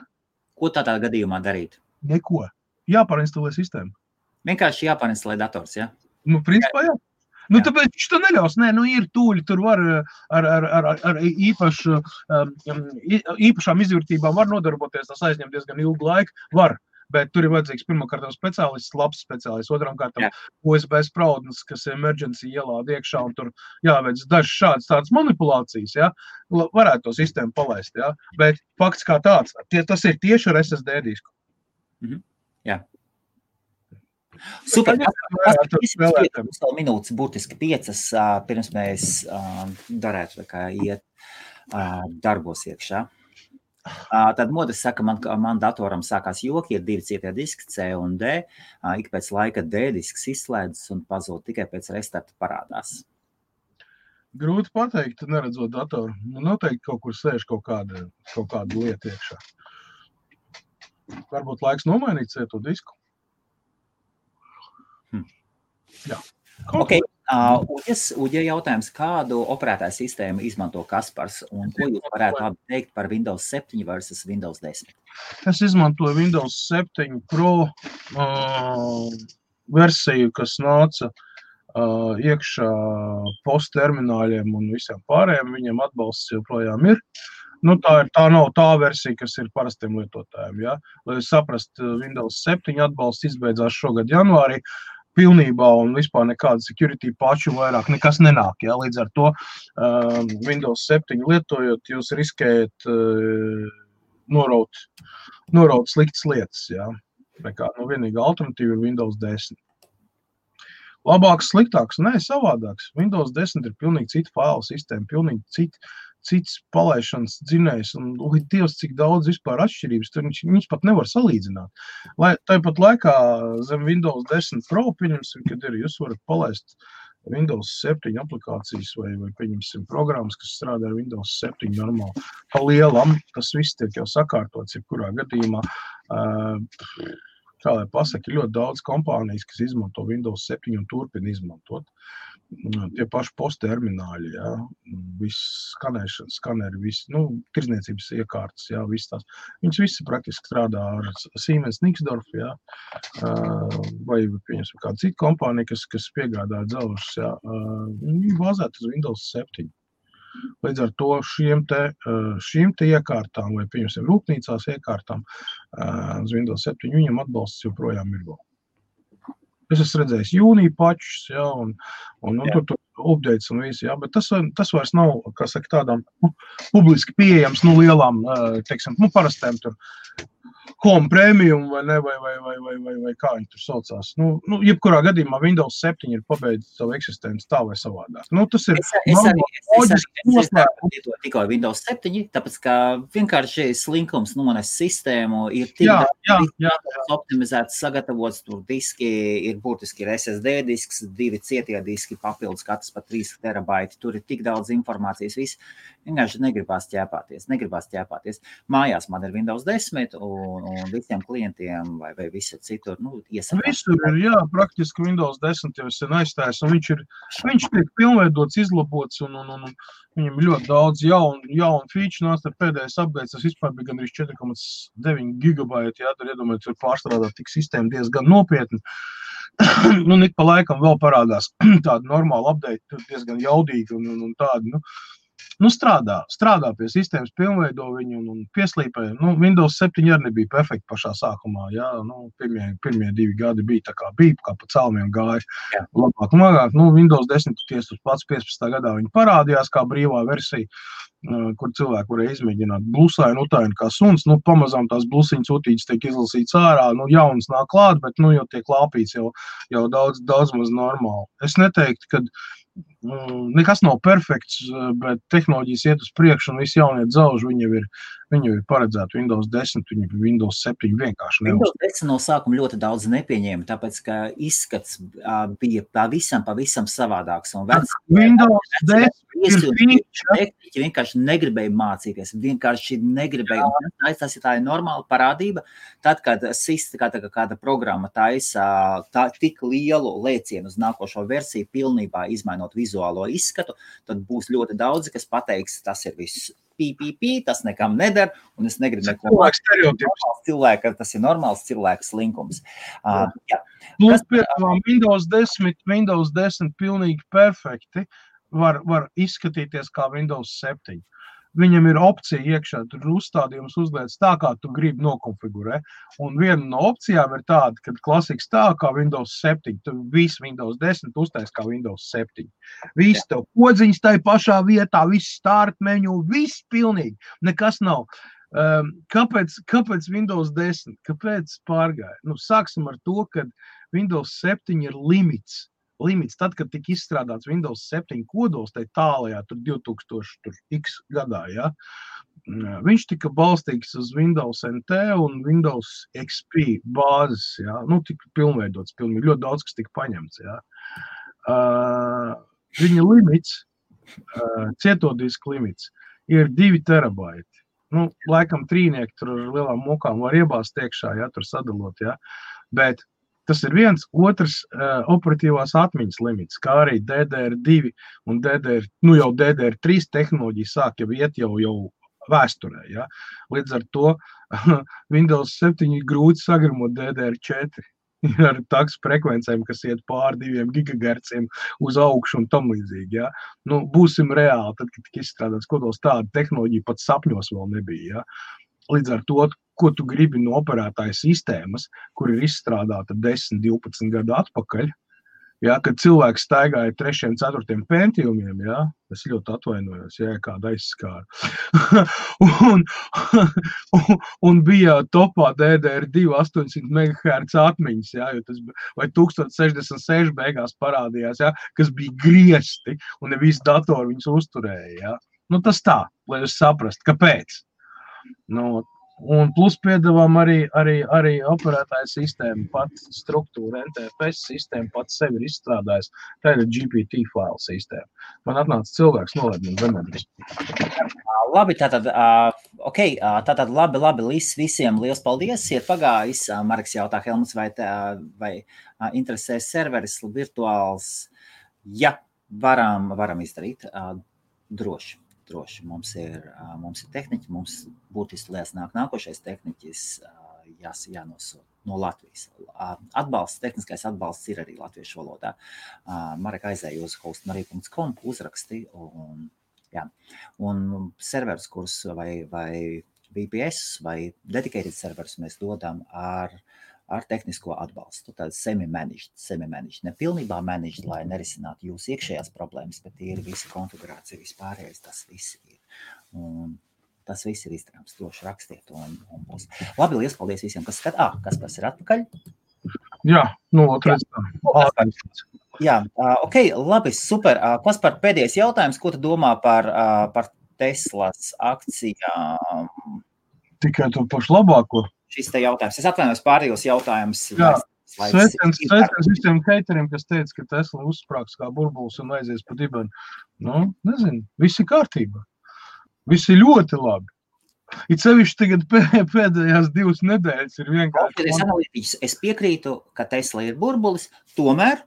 Ko tādā gadījumā darīt? Neko. Jāpārinstalē sistēma. Vienkārši jāpārinstalē dators, ja? Nu, principā, jā. Nu, tāpēc viņš to neļaus. Nē, nu, ir tūļi, tur var ar, ar, ar, ar īpašu, īpašām izvērtībām var nodarboties. Tas aizņem diezgan ilgu laiku. Var. Bet tur ir vajadzīgs pirmkārt speciālists, labs speciālists, otram kārtam USB spraudnes, kas ir emergency ielāda iekšā, un tur jāveic dažas šādas tādas manipulācijas, ja, varētu to sistēmu palaist, ja, bet fakts kā tāds, tie, tas ir tieši ar SSD disku. Jā. Super. Tas vēl minūtes, burtiski piecas, pirms mēs darētu iet darbos iekšā. Tad modes saka, man, man datoram sākās joki, ir divi cietie diski, C un D. Ik pēc laika D disks izslēdzas un pazūd tikai pēc restarta parādās. Grūti pateikt, neredzot datoru. Nu, noteikti kaut kur sēž kaut kāda, kaut kāda lieta iekšā. Varbūt laiks nomainīt cieto disku. Jā. Okay. Uh, Uģes, Uģe jautājums, kādu operētāju sistēmu izmanto Kaspars un ko jūs varētu abi teikt par Windows 7 versus Windows 10? Es izmantoju Windows 7 Pro uh, versiju, kas nāca uh, iekšā posttermināļiem un visiem pārējiem. Viņam atbalsts joprojām ir. Nu, tā, ir, tā nav tā versija, kas ir parastiem lietotājiem. Ja? Lai saprastu, Windows 7 atbalsts izbeidzās šogad janvārī. Uh, pilnībā un vispār nekāda security pašu vairāk nekas nenāk. Ja? Līdz ar to um, Windows 7 lietojot, jūs riskējat uh, noraut, noraut sliktas lietas. Ja? Nekā, nu, vienīgā alternatīva ir Windows 10. Labāks, sliktāks, nē, savādāks. Windows 10 ir pilnīgi cita failu sistēma, pilnīgi cita cits palaišanas dzinējs. Un, oi, Dievs, cik daudz vispār atšķirības tur viņš, viņš pat nevar salīdzināt. Lai tāpat laikā zem Windows 10 Pro, pieņemsim, kad ir, jūs varat palaist Windows 7 aplikācijas vai, vai pieņemsim programmas, kas strādā ar Windows 7 normāli. Pa lielam tas viss tiek jau sakārtots, jebkurā gadījumā. Uh, kā lai pasaka, ir ļoti daudz kompānijas, kas izmanto Windows 7 un turpina izmantot. Nu, tie paši posttermināļi, ja, viss skanēšana, skaneri, viss, nu, tirzniecības iekārtas, ja, viss tās. Viņas visi praktiski strādā ar Siemens Nixdorf, ja, vai, pieņemsim, kādu citu kompāniju, kas, kas piegādā dzelžus, ja, viņi bāzēt uz Windows 7. Līdz ar to šiem te, šīm te iekārtām, vai, pieņemsim, rūpnīcās iekārtām uz Windows 7, viņam atbalsts joprojām ir vēl. Es esmu redzējis jūnija pačus, ja, un, un, un tur tur updates un viss, ja, bet tas, tas vairs nav, kā saka, tādām publiski pieejams, nu, lielām, teiksim, nu, parastēm tur Home Premium vai, ne, vai, vai, vai, vai, vai, vai kā viņi tur saucās. Nu, nu, jebkurā gadījumā Windows 7 ir pabeidzis savu eksistenci tā vai savādāk. Nu, tas ir es arī lietoju tikai Windows 7, tāpēc ka vienkārši slinkums nones sistēmu ir tik jā, jā, jā, jā. optimizēts, sagatavots, tur diski ir burtiski ir SSD disks, divi cietie diski, papildus katrs pa 3 terabaiti, tur ir tik daudz informācijas, viss vienkārši negribās ķēpāties, negribās ķēpāties. Mājās man ir Windows 10 un un visiem klientiem, vai, vai visur citur. Nu, Visur ir, jā, praktiski Windows 10 jau ir aizstājis, un viņš, ir, viņš tiek pilnveidots, izlabots, un, un, un, un viņam ļoti daudz jaunu, jaunu feature. Nāc, pēdējais updates, tas vispār bija gandrīz 4,9 gigabaiti, jā, tur iedomājieties, tur pārstrādāt tik sistēmu diezgan nopietni. nu, ik pa laikam vēl parādās tāda normāla update, diezgan jaudīga un, un, un tāda, nu, nu, strādā, strādā pie sistēmas, pilnveido viņu un, un pieslīpē. Nu, Windows 7 arī nebija perfekti pašā sākumā. Jā, nu, pirmie, pirmie divi gadi bija tā kā bija, kā pa celmiem gāja. Jā. Labāk, labāk. Nu, Windows 10 tiesa uz pats 15. gadā viņi parādījās kā brīvā versija. Kur cilvēki varēja izmēģināt blūzainu, utainu kā suns. Nu, pamazām tās blūziņas utītes tiek izlasītas ārā. Nu, jaunas nāk klāt, bet nu, jau tiek lāpīts jau, jau daudz, daudz maz normāli. Es neteiktu, ka Nu, nekas nav perfekts, bet tehnoloģijas iet uz priekšu, un visi jaunie dzelži viņu ir, viņu ir paredzēti Windows 10, viņi ir Windows 7 vienkārši neuzstāv. Windows 10 no sākuma ļoti daudz nepieņēma, tāpēc, ka izskats bija pavisam, pavisam savādāks. Un vec, Windows 10 tehniķi vienkārši negribēja mācīties, vienkārši negribēja. Tas, tas ir tā ir normāla parādība. Tad, kad SIS, kā tā, kāda programma taisa tā, tik lielu lēcienu uz nākošo versiju, pilnībā izmainot vizuālo izskatu, tad būs ļoti daudzi, kas pateiks, tas ir viss. PPP, tas nekam neder, un es negribu neko tādu. Cilvēka, tas ir normāls cilvēka slinkums. Uh, jā. Plus, pie tām Windows 10, Windows 10 pilnīgi perfekti var, var izskatīties kā Windows 7. Viņam ir opcija iekšā, tur ir uzstādījums uzliekas tā, kā tu gribi nokonfigurēt. Un viena no opcijām ir tāda, ka klasiks tā kā Windows 7, tu visu Windows 10 uztais kā Windows 7. Viss tev podziņas tajā pašā vietā, viss start menu, viss pilnīgi, nekas nav. Um, kāpēc, kāpēc Windows 10? Kāpēc pārgāja? Nu, sāksim ar to, ka Windows 7 ir limits limits. Tad, kad tika izstrādāts Windows 7 kodols, tai tālajā 2000. gadā, ja, viņš tika balstīts uz Windows NT un Windows XP bāzes. Ja, nu, tika pilnveidots, pilnīgi ļoti daudz kas tika paņemts. Ja. Uh, viņa limits, uh, cietodisku limits, ir 2 terabaiti. Nu, laikam trīnieki tur ar lielām mokām var iebāzt iekšā, ja tur sadalot. Ja. Bet Tas ir viens, otrs uh, operatīvās atmiņas limits, kā arī DDR2 un DDR, nu jau DDR3 tehnoloģija sāk jau iet jau, jau vēsturē. Ja? Līdz ar to Windows 7 ir grūti sagramot DDR4 ar taksu frekvencēm, kas iet pāri diviem gigahertziem uz augšu un tam līdzīgi. Ja? Nu, būsim reāli, tad, kad tika izstrādāts kodols, tāda tehnoloģija pat sapņos vēl nebija. Ja? Līdz ar to, ko tu gribi no operētāja sistēmas, kur ir izstrādāta 10, 12 gadu atpakaļ, Ja, kad cilvēks staigāja trešiem, ceturtiem pētījumiem, ja, es ļoti atvainojos, ja kāda aizskāra. un, un, un bija topā DDR2 800 MHz atmiņas, ja, tas, vai 1066 beigās parādījās, ja, kas bija griezti, un ne visi datori viņus uzturēja. Ja. Nu, tas tā, lai jūs saprastu, kāpēc. Nu, Un plus piedāvājam arī, arī, arī operētāja sistēmu, pats struktūra, NTFS sistēma pats sevi ir izstrādājis. Tā ir GPT file sistēma. Man atnāca cilvēks, man zemeļus. Labi, tātad, uh, ok, uh, tātad labi, labi, lis, visiem liels paldies. Ir pagājis, uh, Marks jautā, Helmuts, vai, tā, vai uh, interesē serveris virtuāls? Ja varam, varam izdarīt, uh, droši droši. Mums ir, mums ir tehniķi, mums būtiski lietas nāk nākošais tehniķis, jās, jānosūta no Latvijas. Atbalsts, tehniskais atbalsts ir arī latviešu valodā. Marek aizēja uz hostmarī.com, uzraksti un, jā. un serverus, kurus vai, vai VPS vai dedicated serverus mēs dodam ar uh, ar tehnisko atbalstu. Tad semi-managed, semi-managed, ne pilnībā managed, lai nerisinātu jūsu iekšējās problēmas, bet ir visa konfigurācija, vispārējais tas viss ir. Un tas viss ir izdarāms. Droši rakstiet, un, un būs. Labi, liels paldies visiem, kas skatās. Ah, kas tas ir atpakaļ? Jā, nu, otrais. Jā, ok, labi, super. Kas par pēdējais jautājums, ko tu domā par, par Teslas akcijām? Tikai to pašu labāko šis te jautājums. Es atvainojos pārējos jautājumus. Sveiciens visiem haiteriem, kas teica, ka Tesla uzsprāgs kā burbulis un aizies pa dibenu. Nu, nezinu, viss ir kārtībā. Viss ir ļoti labi. It sevišķi tagad pēdējās divas nedēļas ir vienkārši. Es piekrītu, ka Tesla ir burbulis, tomēr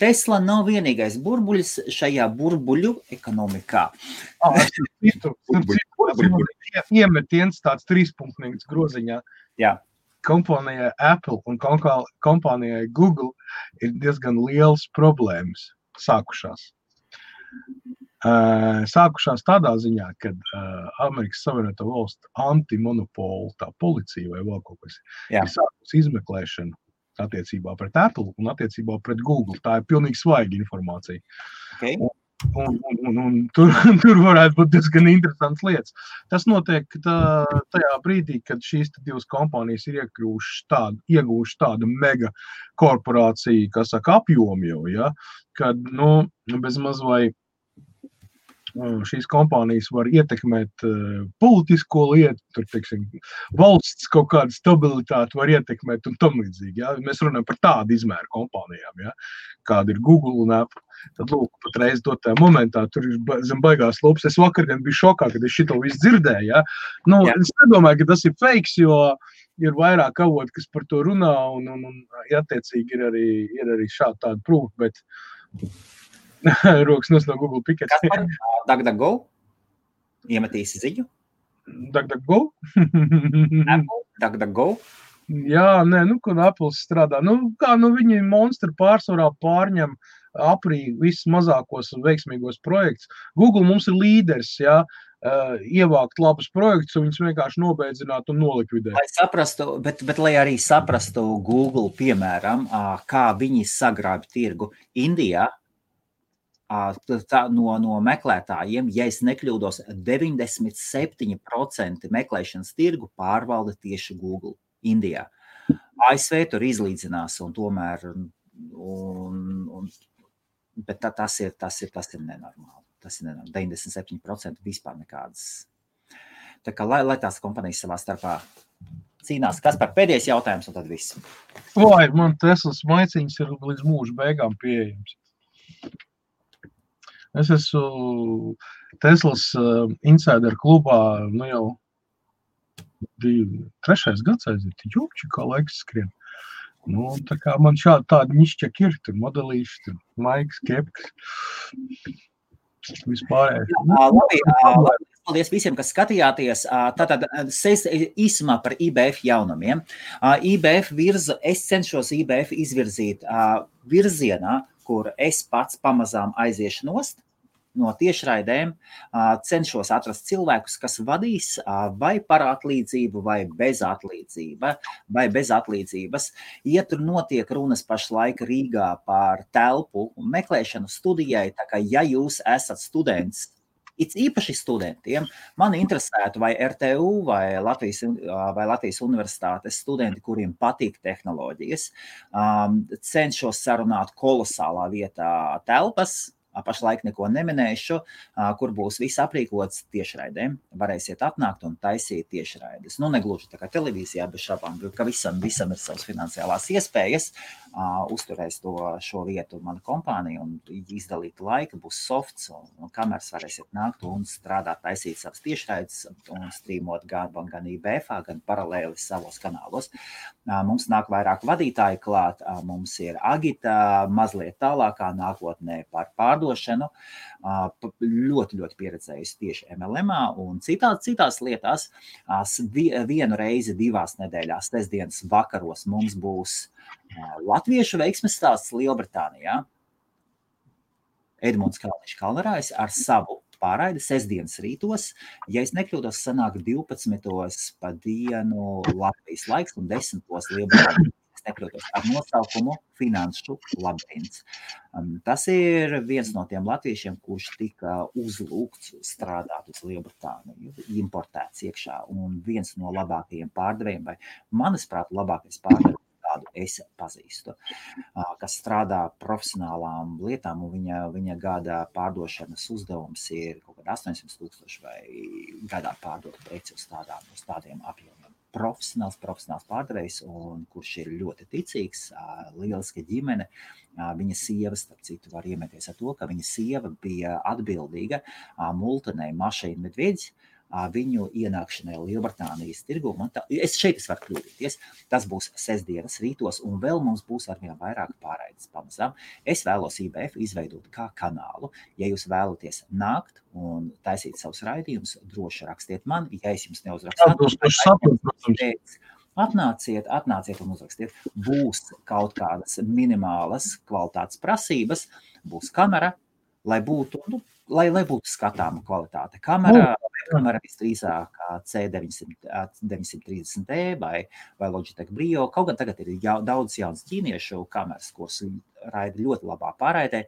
Tesla nav vienīgais burbuļs šajā burbuļu ekonomikā. Iemetiens tāds trīspunktīgs groziņā. Jā. Kompānijai Apple un kompānijai Google ir diezgan liels problēmas sākušās. Uh, sākušās tādā ziņā, ka uh, Amerikas Savienoto Valstu antimonopola, tā policija vai vēl kaut kas, Jā. ir sākusi izmeklēšanu attiecībā pret Apple un attiecībā pret Google. Tā ir pilnīgi svaiga informācija. Okay. Un, un, un, un, tur, tur varētu būt diezgan interesants lietas. Tas notiek tā, tajā brīdī, kad šīs divas kompānijas ir tādu, iegūšas tādu mega korporāciju, kas saka apjomu jau, ja, kad, nu, bez maz vai šīs kompānijas var ietekmēt uh, politisko lietu, tur, teiksim, valsts kaut kādu stabilitāti var ietekmēt un tam līdzīgi. Ja? Mēs runājam par tādu izmēru kompānijām, ja? kāda ir Google un Apple. Tad, lūk, patreiz dotā momentā tur ir zem baigās lūpas. Es vakar gan biju šokā, kad es šito visu dzirdēju. Ja? Nu, Jā. es nedomāju, ka tas ir fakes, jo ir vairāk avoti, kas par to runā, un, un, un attiecīgi ir arī, ir arī šādi tādi prūfi. Bet Rokas no Google Pickets. DuckDuckGo? Iemetīsi ziņu? DuckDuckGo? DuckDuckGo? Jā, nē, nu, kad Apple strādā, nu, kā, nu, viņi monstri pārsvarā pārņem aprī visus mazākos un veiksmīgos projektus. Google mums ir līderis, uh, ievākt labus projektus un viņus vienkārši nobeidzināt un nolikvidēt. Lai saprastu, bet, bet lai arī saprastu Google, piemēram, kā viņi sagrābi tirgu Indijā, tā, no, no meklētājiem, ja es nekļūdos, 97% meklēšanas tirgu pārvalda tieši Google Indijā. ASV tur izlīdzinās, un tomēr un, un, bet tā, tas, ir, tas, ir, tas ir nenormāli. Tas ir nenormāli. 97% vispār nekādas. Tā kā lai, lai tās kompānijas savā starpā cīnās, kas par pēdējais jautājums, un tad viss. Vai man Teslas maiciņas ir līdz mūža beigām pieejams? Es esmu Teslas uh, insider klubā nu jau divi, trešais gads aiziet. Jūči, kā laiks skrien. Nu, tā kā man šādi tādi nišķi ir, tur modelīši, tur maiks, kepks. Vispārējais. Jā, labi, labi, paldies visiem, kas skatījāties. Tātad īsumā par IBF jaunumiem. IBF virza, es cenšos IBF izvirzīt virzienā, kur es pats pamazām aiziešu nost no tiešraidēm cenšos atrast cilvēkus, kas vadīs vai par atlīdzību, vai bez atlīdzība, vai bez atlīdzības. Ja tur notiek runas pašlaik Rīgā par telpu meklēšanu studijai, tā kā ja jūs esat students, It īpaši studentiem man interesētu, vai RTU vai Latvijas, vai Latvijas universitātes studenti, kuriem patīk tehnoloģijas, um, cenšos sarunāt kolosālā vietā telpas, Pašlaik neko neminēšu, kur būs viss aprīkots tiešraidēm. Varēsiet atnākt un taisīt tiešraides. Nu, negluži tā kā televīzijā, bet šāpām, ka visam, visam ir savas finansiālās iespējas. Uzturēs to šo vietu mana kompānija un izdalīt laika, būs softs un kameras varēsiet nākt un strādāt, taisīt savas tiešraides un strīmot gan, gan IBF, gan paralēli savos kanālos. Mums nāk vairāk vadītāji klāt, mums ir Agita mazliet tālākā nākotnē par pārdošanu pārdošanu, ļoti, ļoti pieredzējusi tieši MLM un citās, citās lietās. Vienu reizi divās nedēļās, sestdienas vakaros mums būs latviešu veiksmes stāsts Lielbritānijā. Edmunds Kalniņš Kalnarājs ar savu pārraidi sestdienas rītos. Ja es nekļūdos, sanāk 12. pa dienu Latvijas laiks un 10. Lielbritānijas es nekļūdos, ar nosaukumu Finanšu labirints. Um, tas ir viens no tiem latviešiem, kurš tika uzlūgts strādāt uz Lielbritāniju, importēts iekšā, un viens no labākajiem pārdevējiem, vai manuprāt, labākais pārdevējs kādu es pazīstu, kas strādā profesionālām lietām, un viņa, viņa gada pārdošanas uzdevums ir kaut kāda 800 tūkstoši vai gadā pārdot preci uz, tādām, uz tādiem apjomiem profesionāls, profesionāls pārdevējs, un kurš ir ļoti ticīgs, lieliska ģimene. Viņa sieva, starp citu, var iemeties ar to, ka viņa sieva bija atbildīga multinē mašīnu medveģis viņu ienākšanai Lielbritānijas tirgu. Tā, es šeit es varu kļūdīties. Tas būs sestdienas rītos, un vēl mums būs arvien vairāk pārraides pamazām. Es vēlos IBF izveidot kā kanālu. Ja jūs vēlaties nākt un taisīt savus raidījumus, droši rakstiet man. Ja es jums neuzrakstu, tad atnāciet, atnāciet un uzrakstiet. Būs kaut kādas minimālas kvalitātes prasības, būs kamera, lai būtu, nu, lai, lai būtu skatāma kvalitāte. Kamera, kamera visdrīzāk C930E vai, vai Logitech Brio. Kaut gan tagad ir jau, daudz jaunas ķīniešu kameras, kuras raida ļoti labā pārraidē.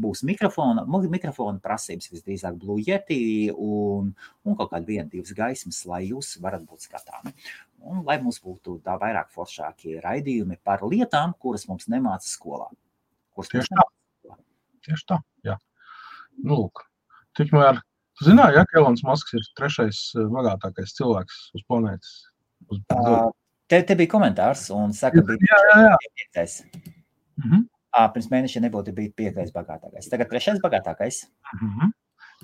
Būs mikrofona, mikrofona prasības visdrīzāk Blue Yeti un, un kaut kāda viena, divas gaismas, lai jūs varat būt skatāmi. Un lai mums būtu tā vairāk foršākie raidījumi par lietām, kuras mums nemāca skolā. Tieši tā. Tieši tā, jā. Nu, lūk, tikmēr Tu zināji, ja Elonas Masks ir trešais eh, bagātākais cilvēks uz planētas? Uz... Uh, te, te bija komentārs, un saka, bija jā, jā, jā. piektais. Mm -hmm. uh, pirms mēneša nebūtu bijis piektais bagātākais. Tagad trešais bagātākais. Mm -hmm.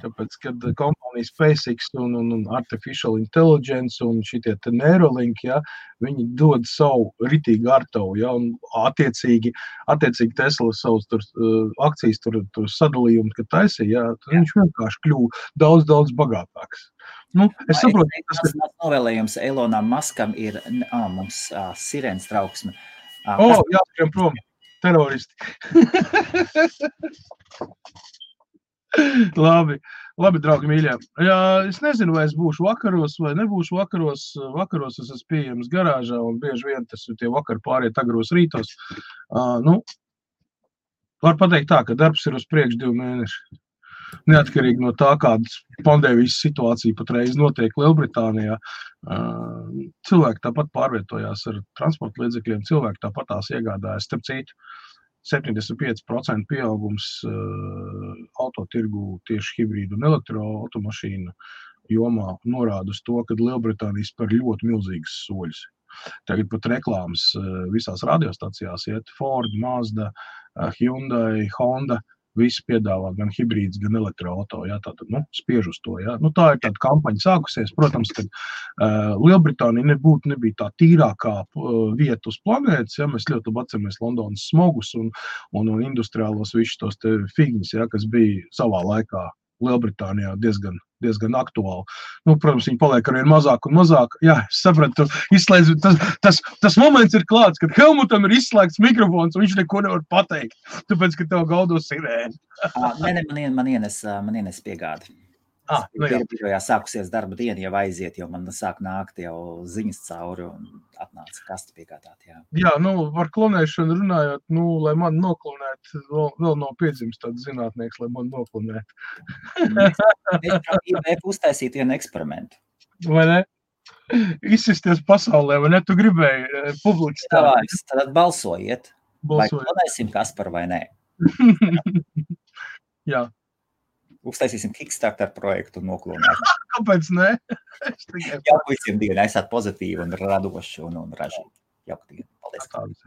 Tāpēc, kad kompānija SpaceX un, un, un Artificial Intelligence un šitie Neuralink, ja, viņi dod savu ritīgu artavu, ja, un attiecīgi, attiecīgi Tesla savus tur, uh, akcijas tur, tur sadalījumu, kad taisīja, ja, tad viņš vienkārši kļuva daudz, daudz bagātāks. Nu, es saprotu, ka tas ir novēlējums Elonam Maskam ir, ah, mums ah, sirēns trauksme. Ah, o, oh, jāskrien prom, teroristi. labi, labi, draugi, mīļie. Jā, es nezinu, vai es būšu vakaros vai nebūšu vakaros. Vakaros es esmu pieejams garāžā, un bieži vien tas ir tie vakar pāriet agros rītos. Uh, nu, var pateikt tā, ka darbs ir uz priekšu divu mēnešu. Neatkarīgi no tā, kāda pandēmijas situācija patreiz notiek Lielbritānijā, cilvēki tāpat pārvietojās ar transporta līdzekļiem, cilvēki tāpat tās iegādājas. Starp citu, 75% pieaugums uh, autotirgu tieši hibrīdu un elektroautomašīnu jomā norāda uz to, ka Lielbritānija spēr ļoti milzīgus soļus. Tagad pat reklāmas uh, visās radiostacijās iet Ford, Mazda, uh, Hyundai, Honda. Visi piedāvā gan hibrīds, gan elektroautorātu. Ja, tātad, nu, spiež uz to. Ja. Nu, tā ir tāda kampaņa sākusies. Protams, ka uh, Lielbritānija nebūtu nebija tā tīrākā uh, vieta uz planētas. Ja. Mēs ļoti labi atceramies Londonas smogus un, un, un industriālos visus tos figņus, ja, kas bija savā laikā Lielbritānijā diezgan, diezgan aktuāli. Nu, protams, viņi paliek ar vien mazāk un mazāk. Jā, es sapratu, izslēdz, tas, tas, tas moments ir klāts, kad Helmutam ir izslēgts mikrofons, un viņš neko nevar pateikt. Tāpēc, ka tev gaudo sirēni. Nē, ne, man, man ienes, man ienes piegādi. Ah, nu jā. Birojā sākusies darba diena, jau aiziet, jo man sāk nākt jau ziņas cauri un atnāca kasti piegādāt. Jā, jā nu, par klonēšanu runājot, nu, lai man noklonētu, vēl, vēl nav piedzimis tāds zinātnieks, lai man noklonētu. Es uztaisītu vienu eksperimentu. Vai ne? Izsisties pasaulē, vai ne? Tu gribēji eh, publicēt. Tad balsojiet. Balsojiet. Vai klonēsim Kasparu vai nē? jā Uztaisīsim Kickstarter projektu un noklonēsim. Kāpēc ne? Jauku visiem dienu, esat pozitīvi un radoši un, un ražīgi. Jauku dienu. Paldies. Paldies.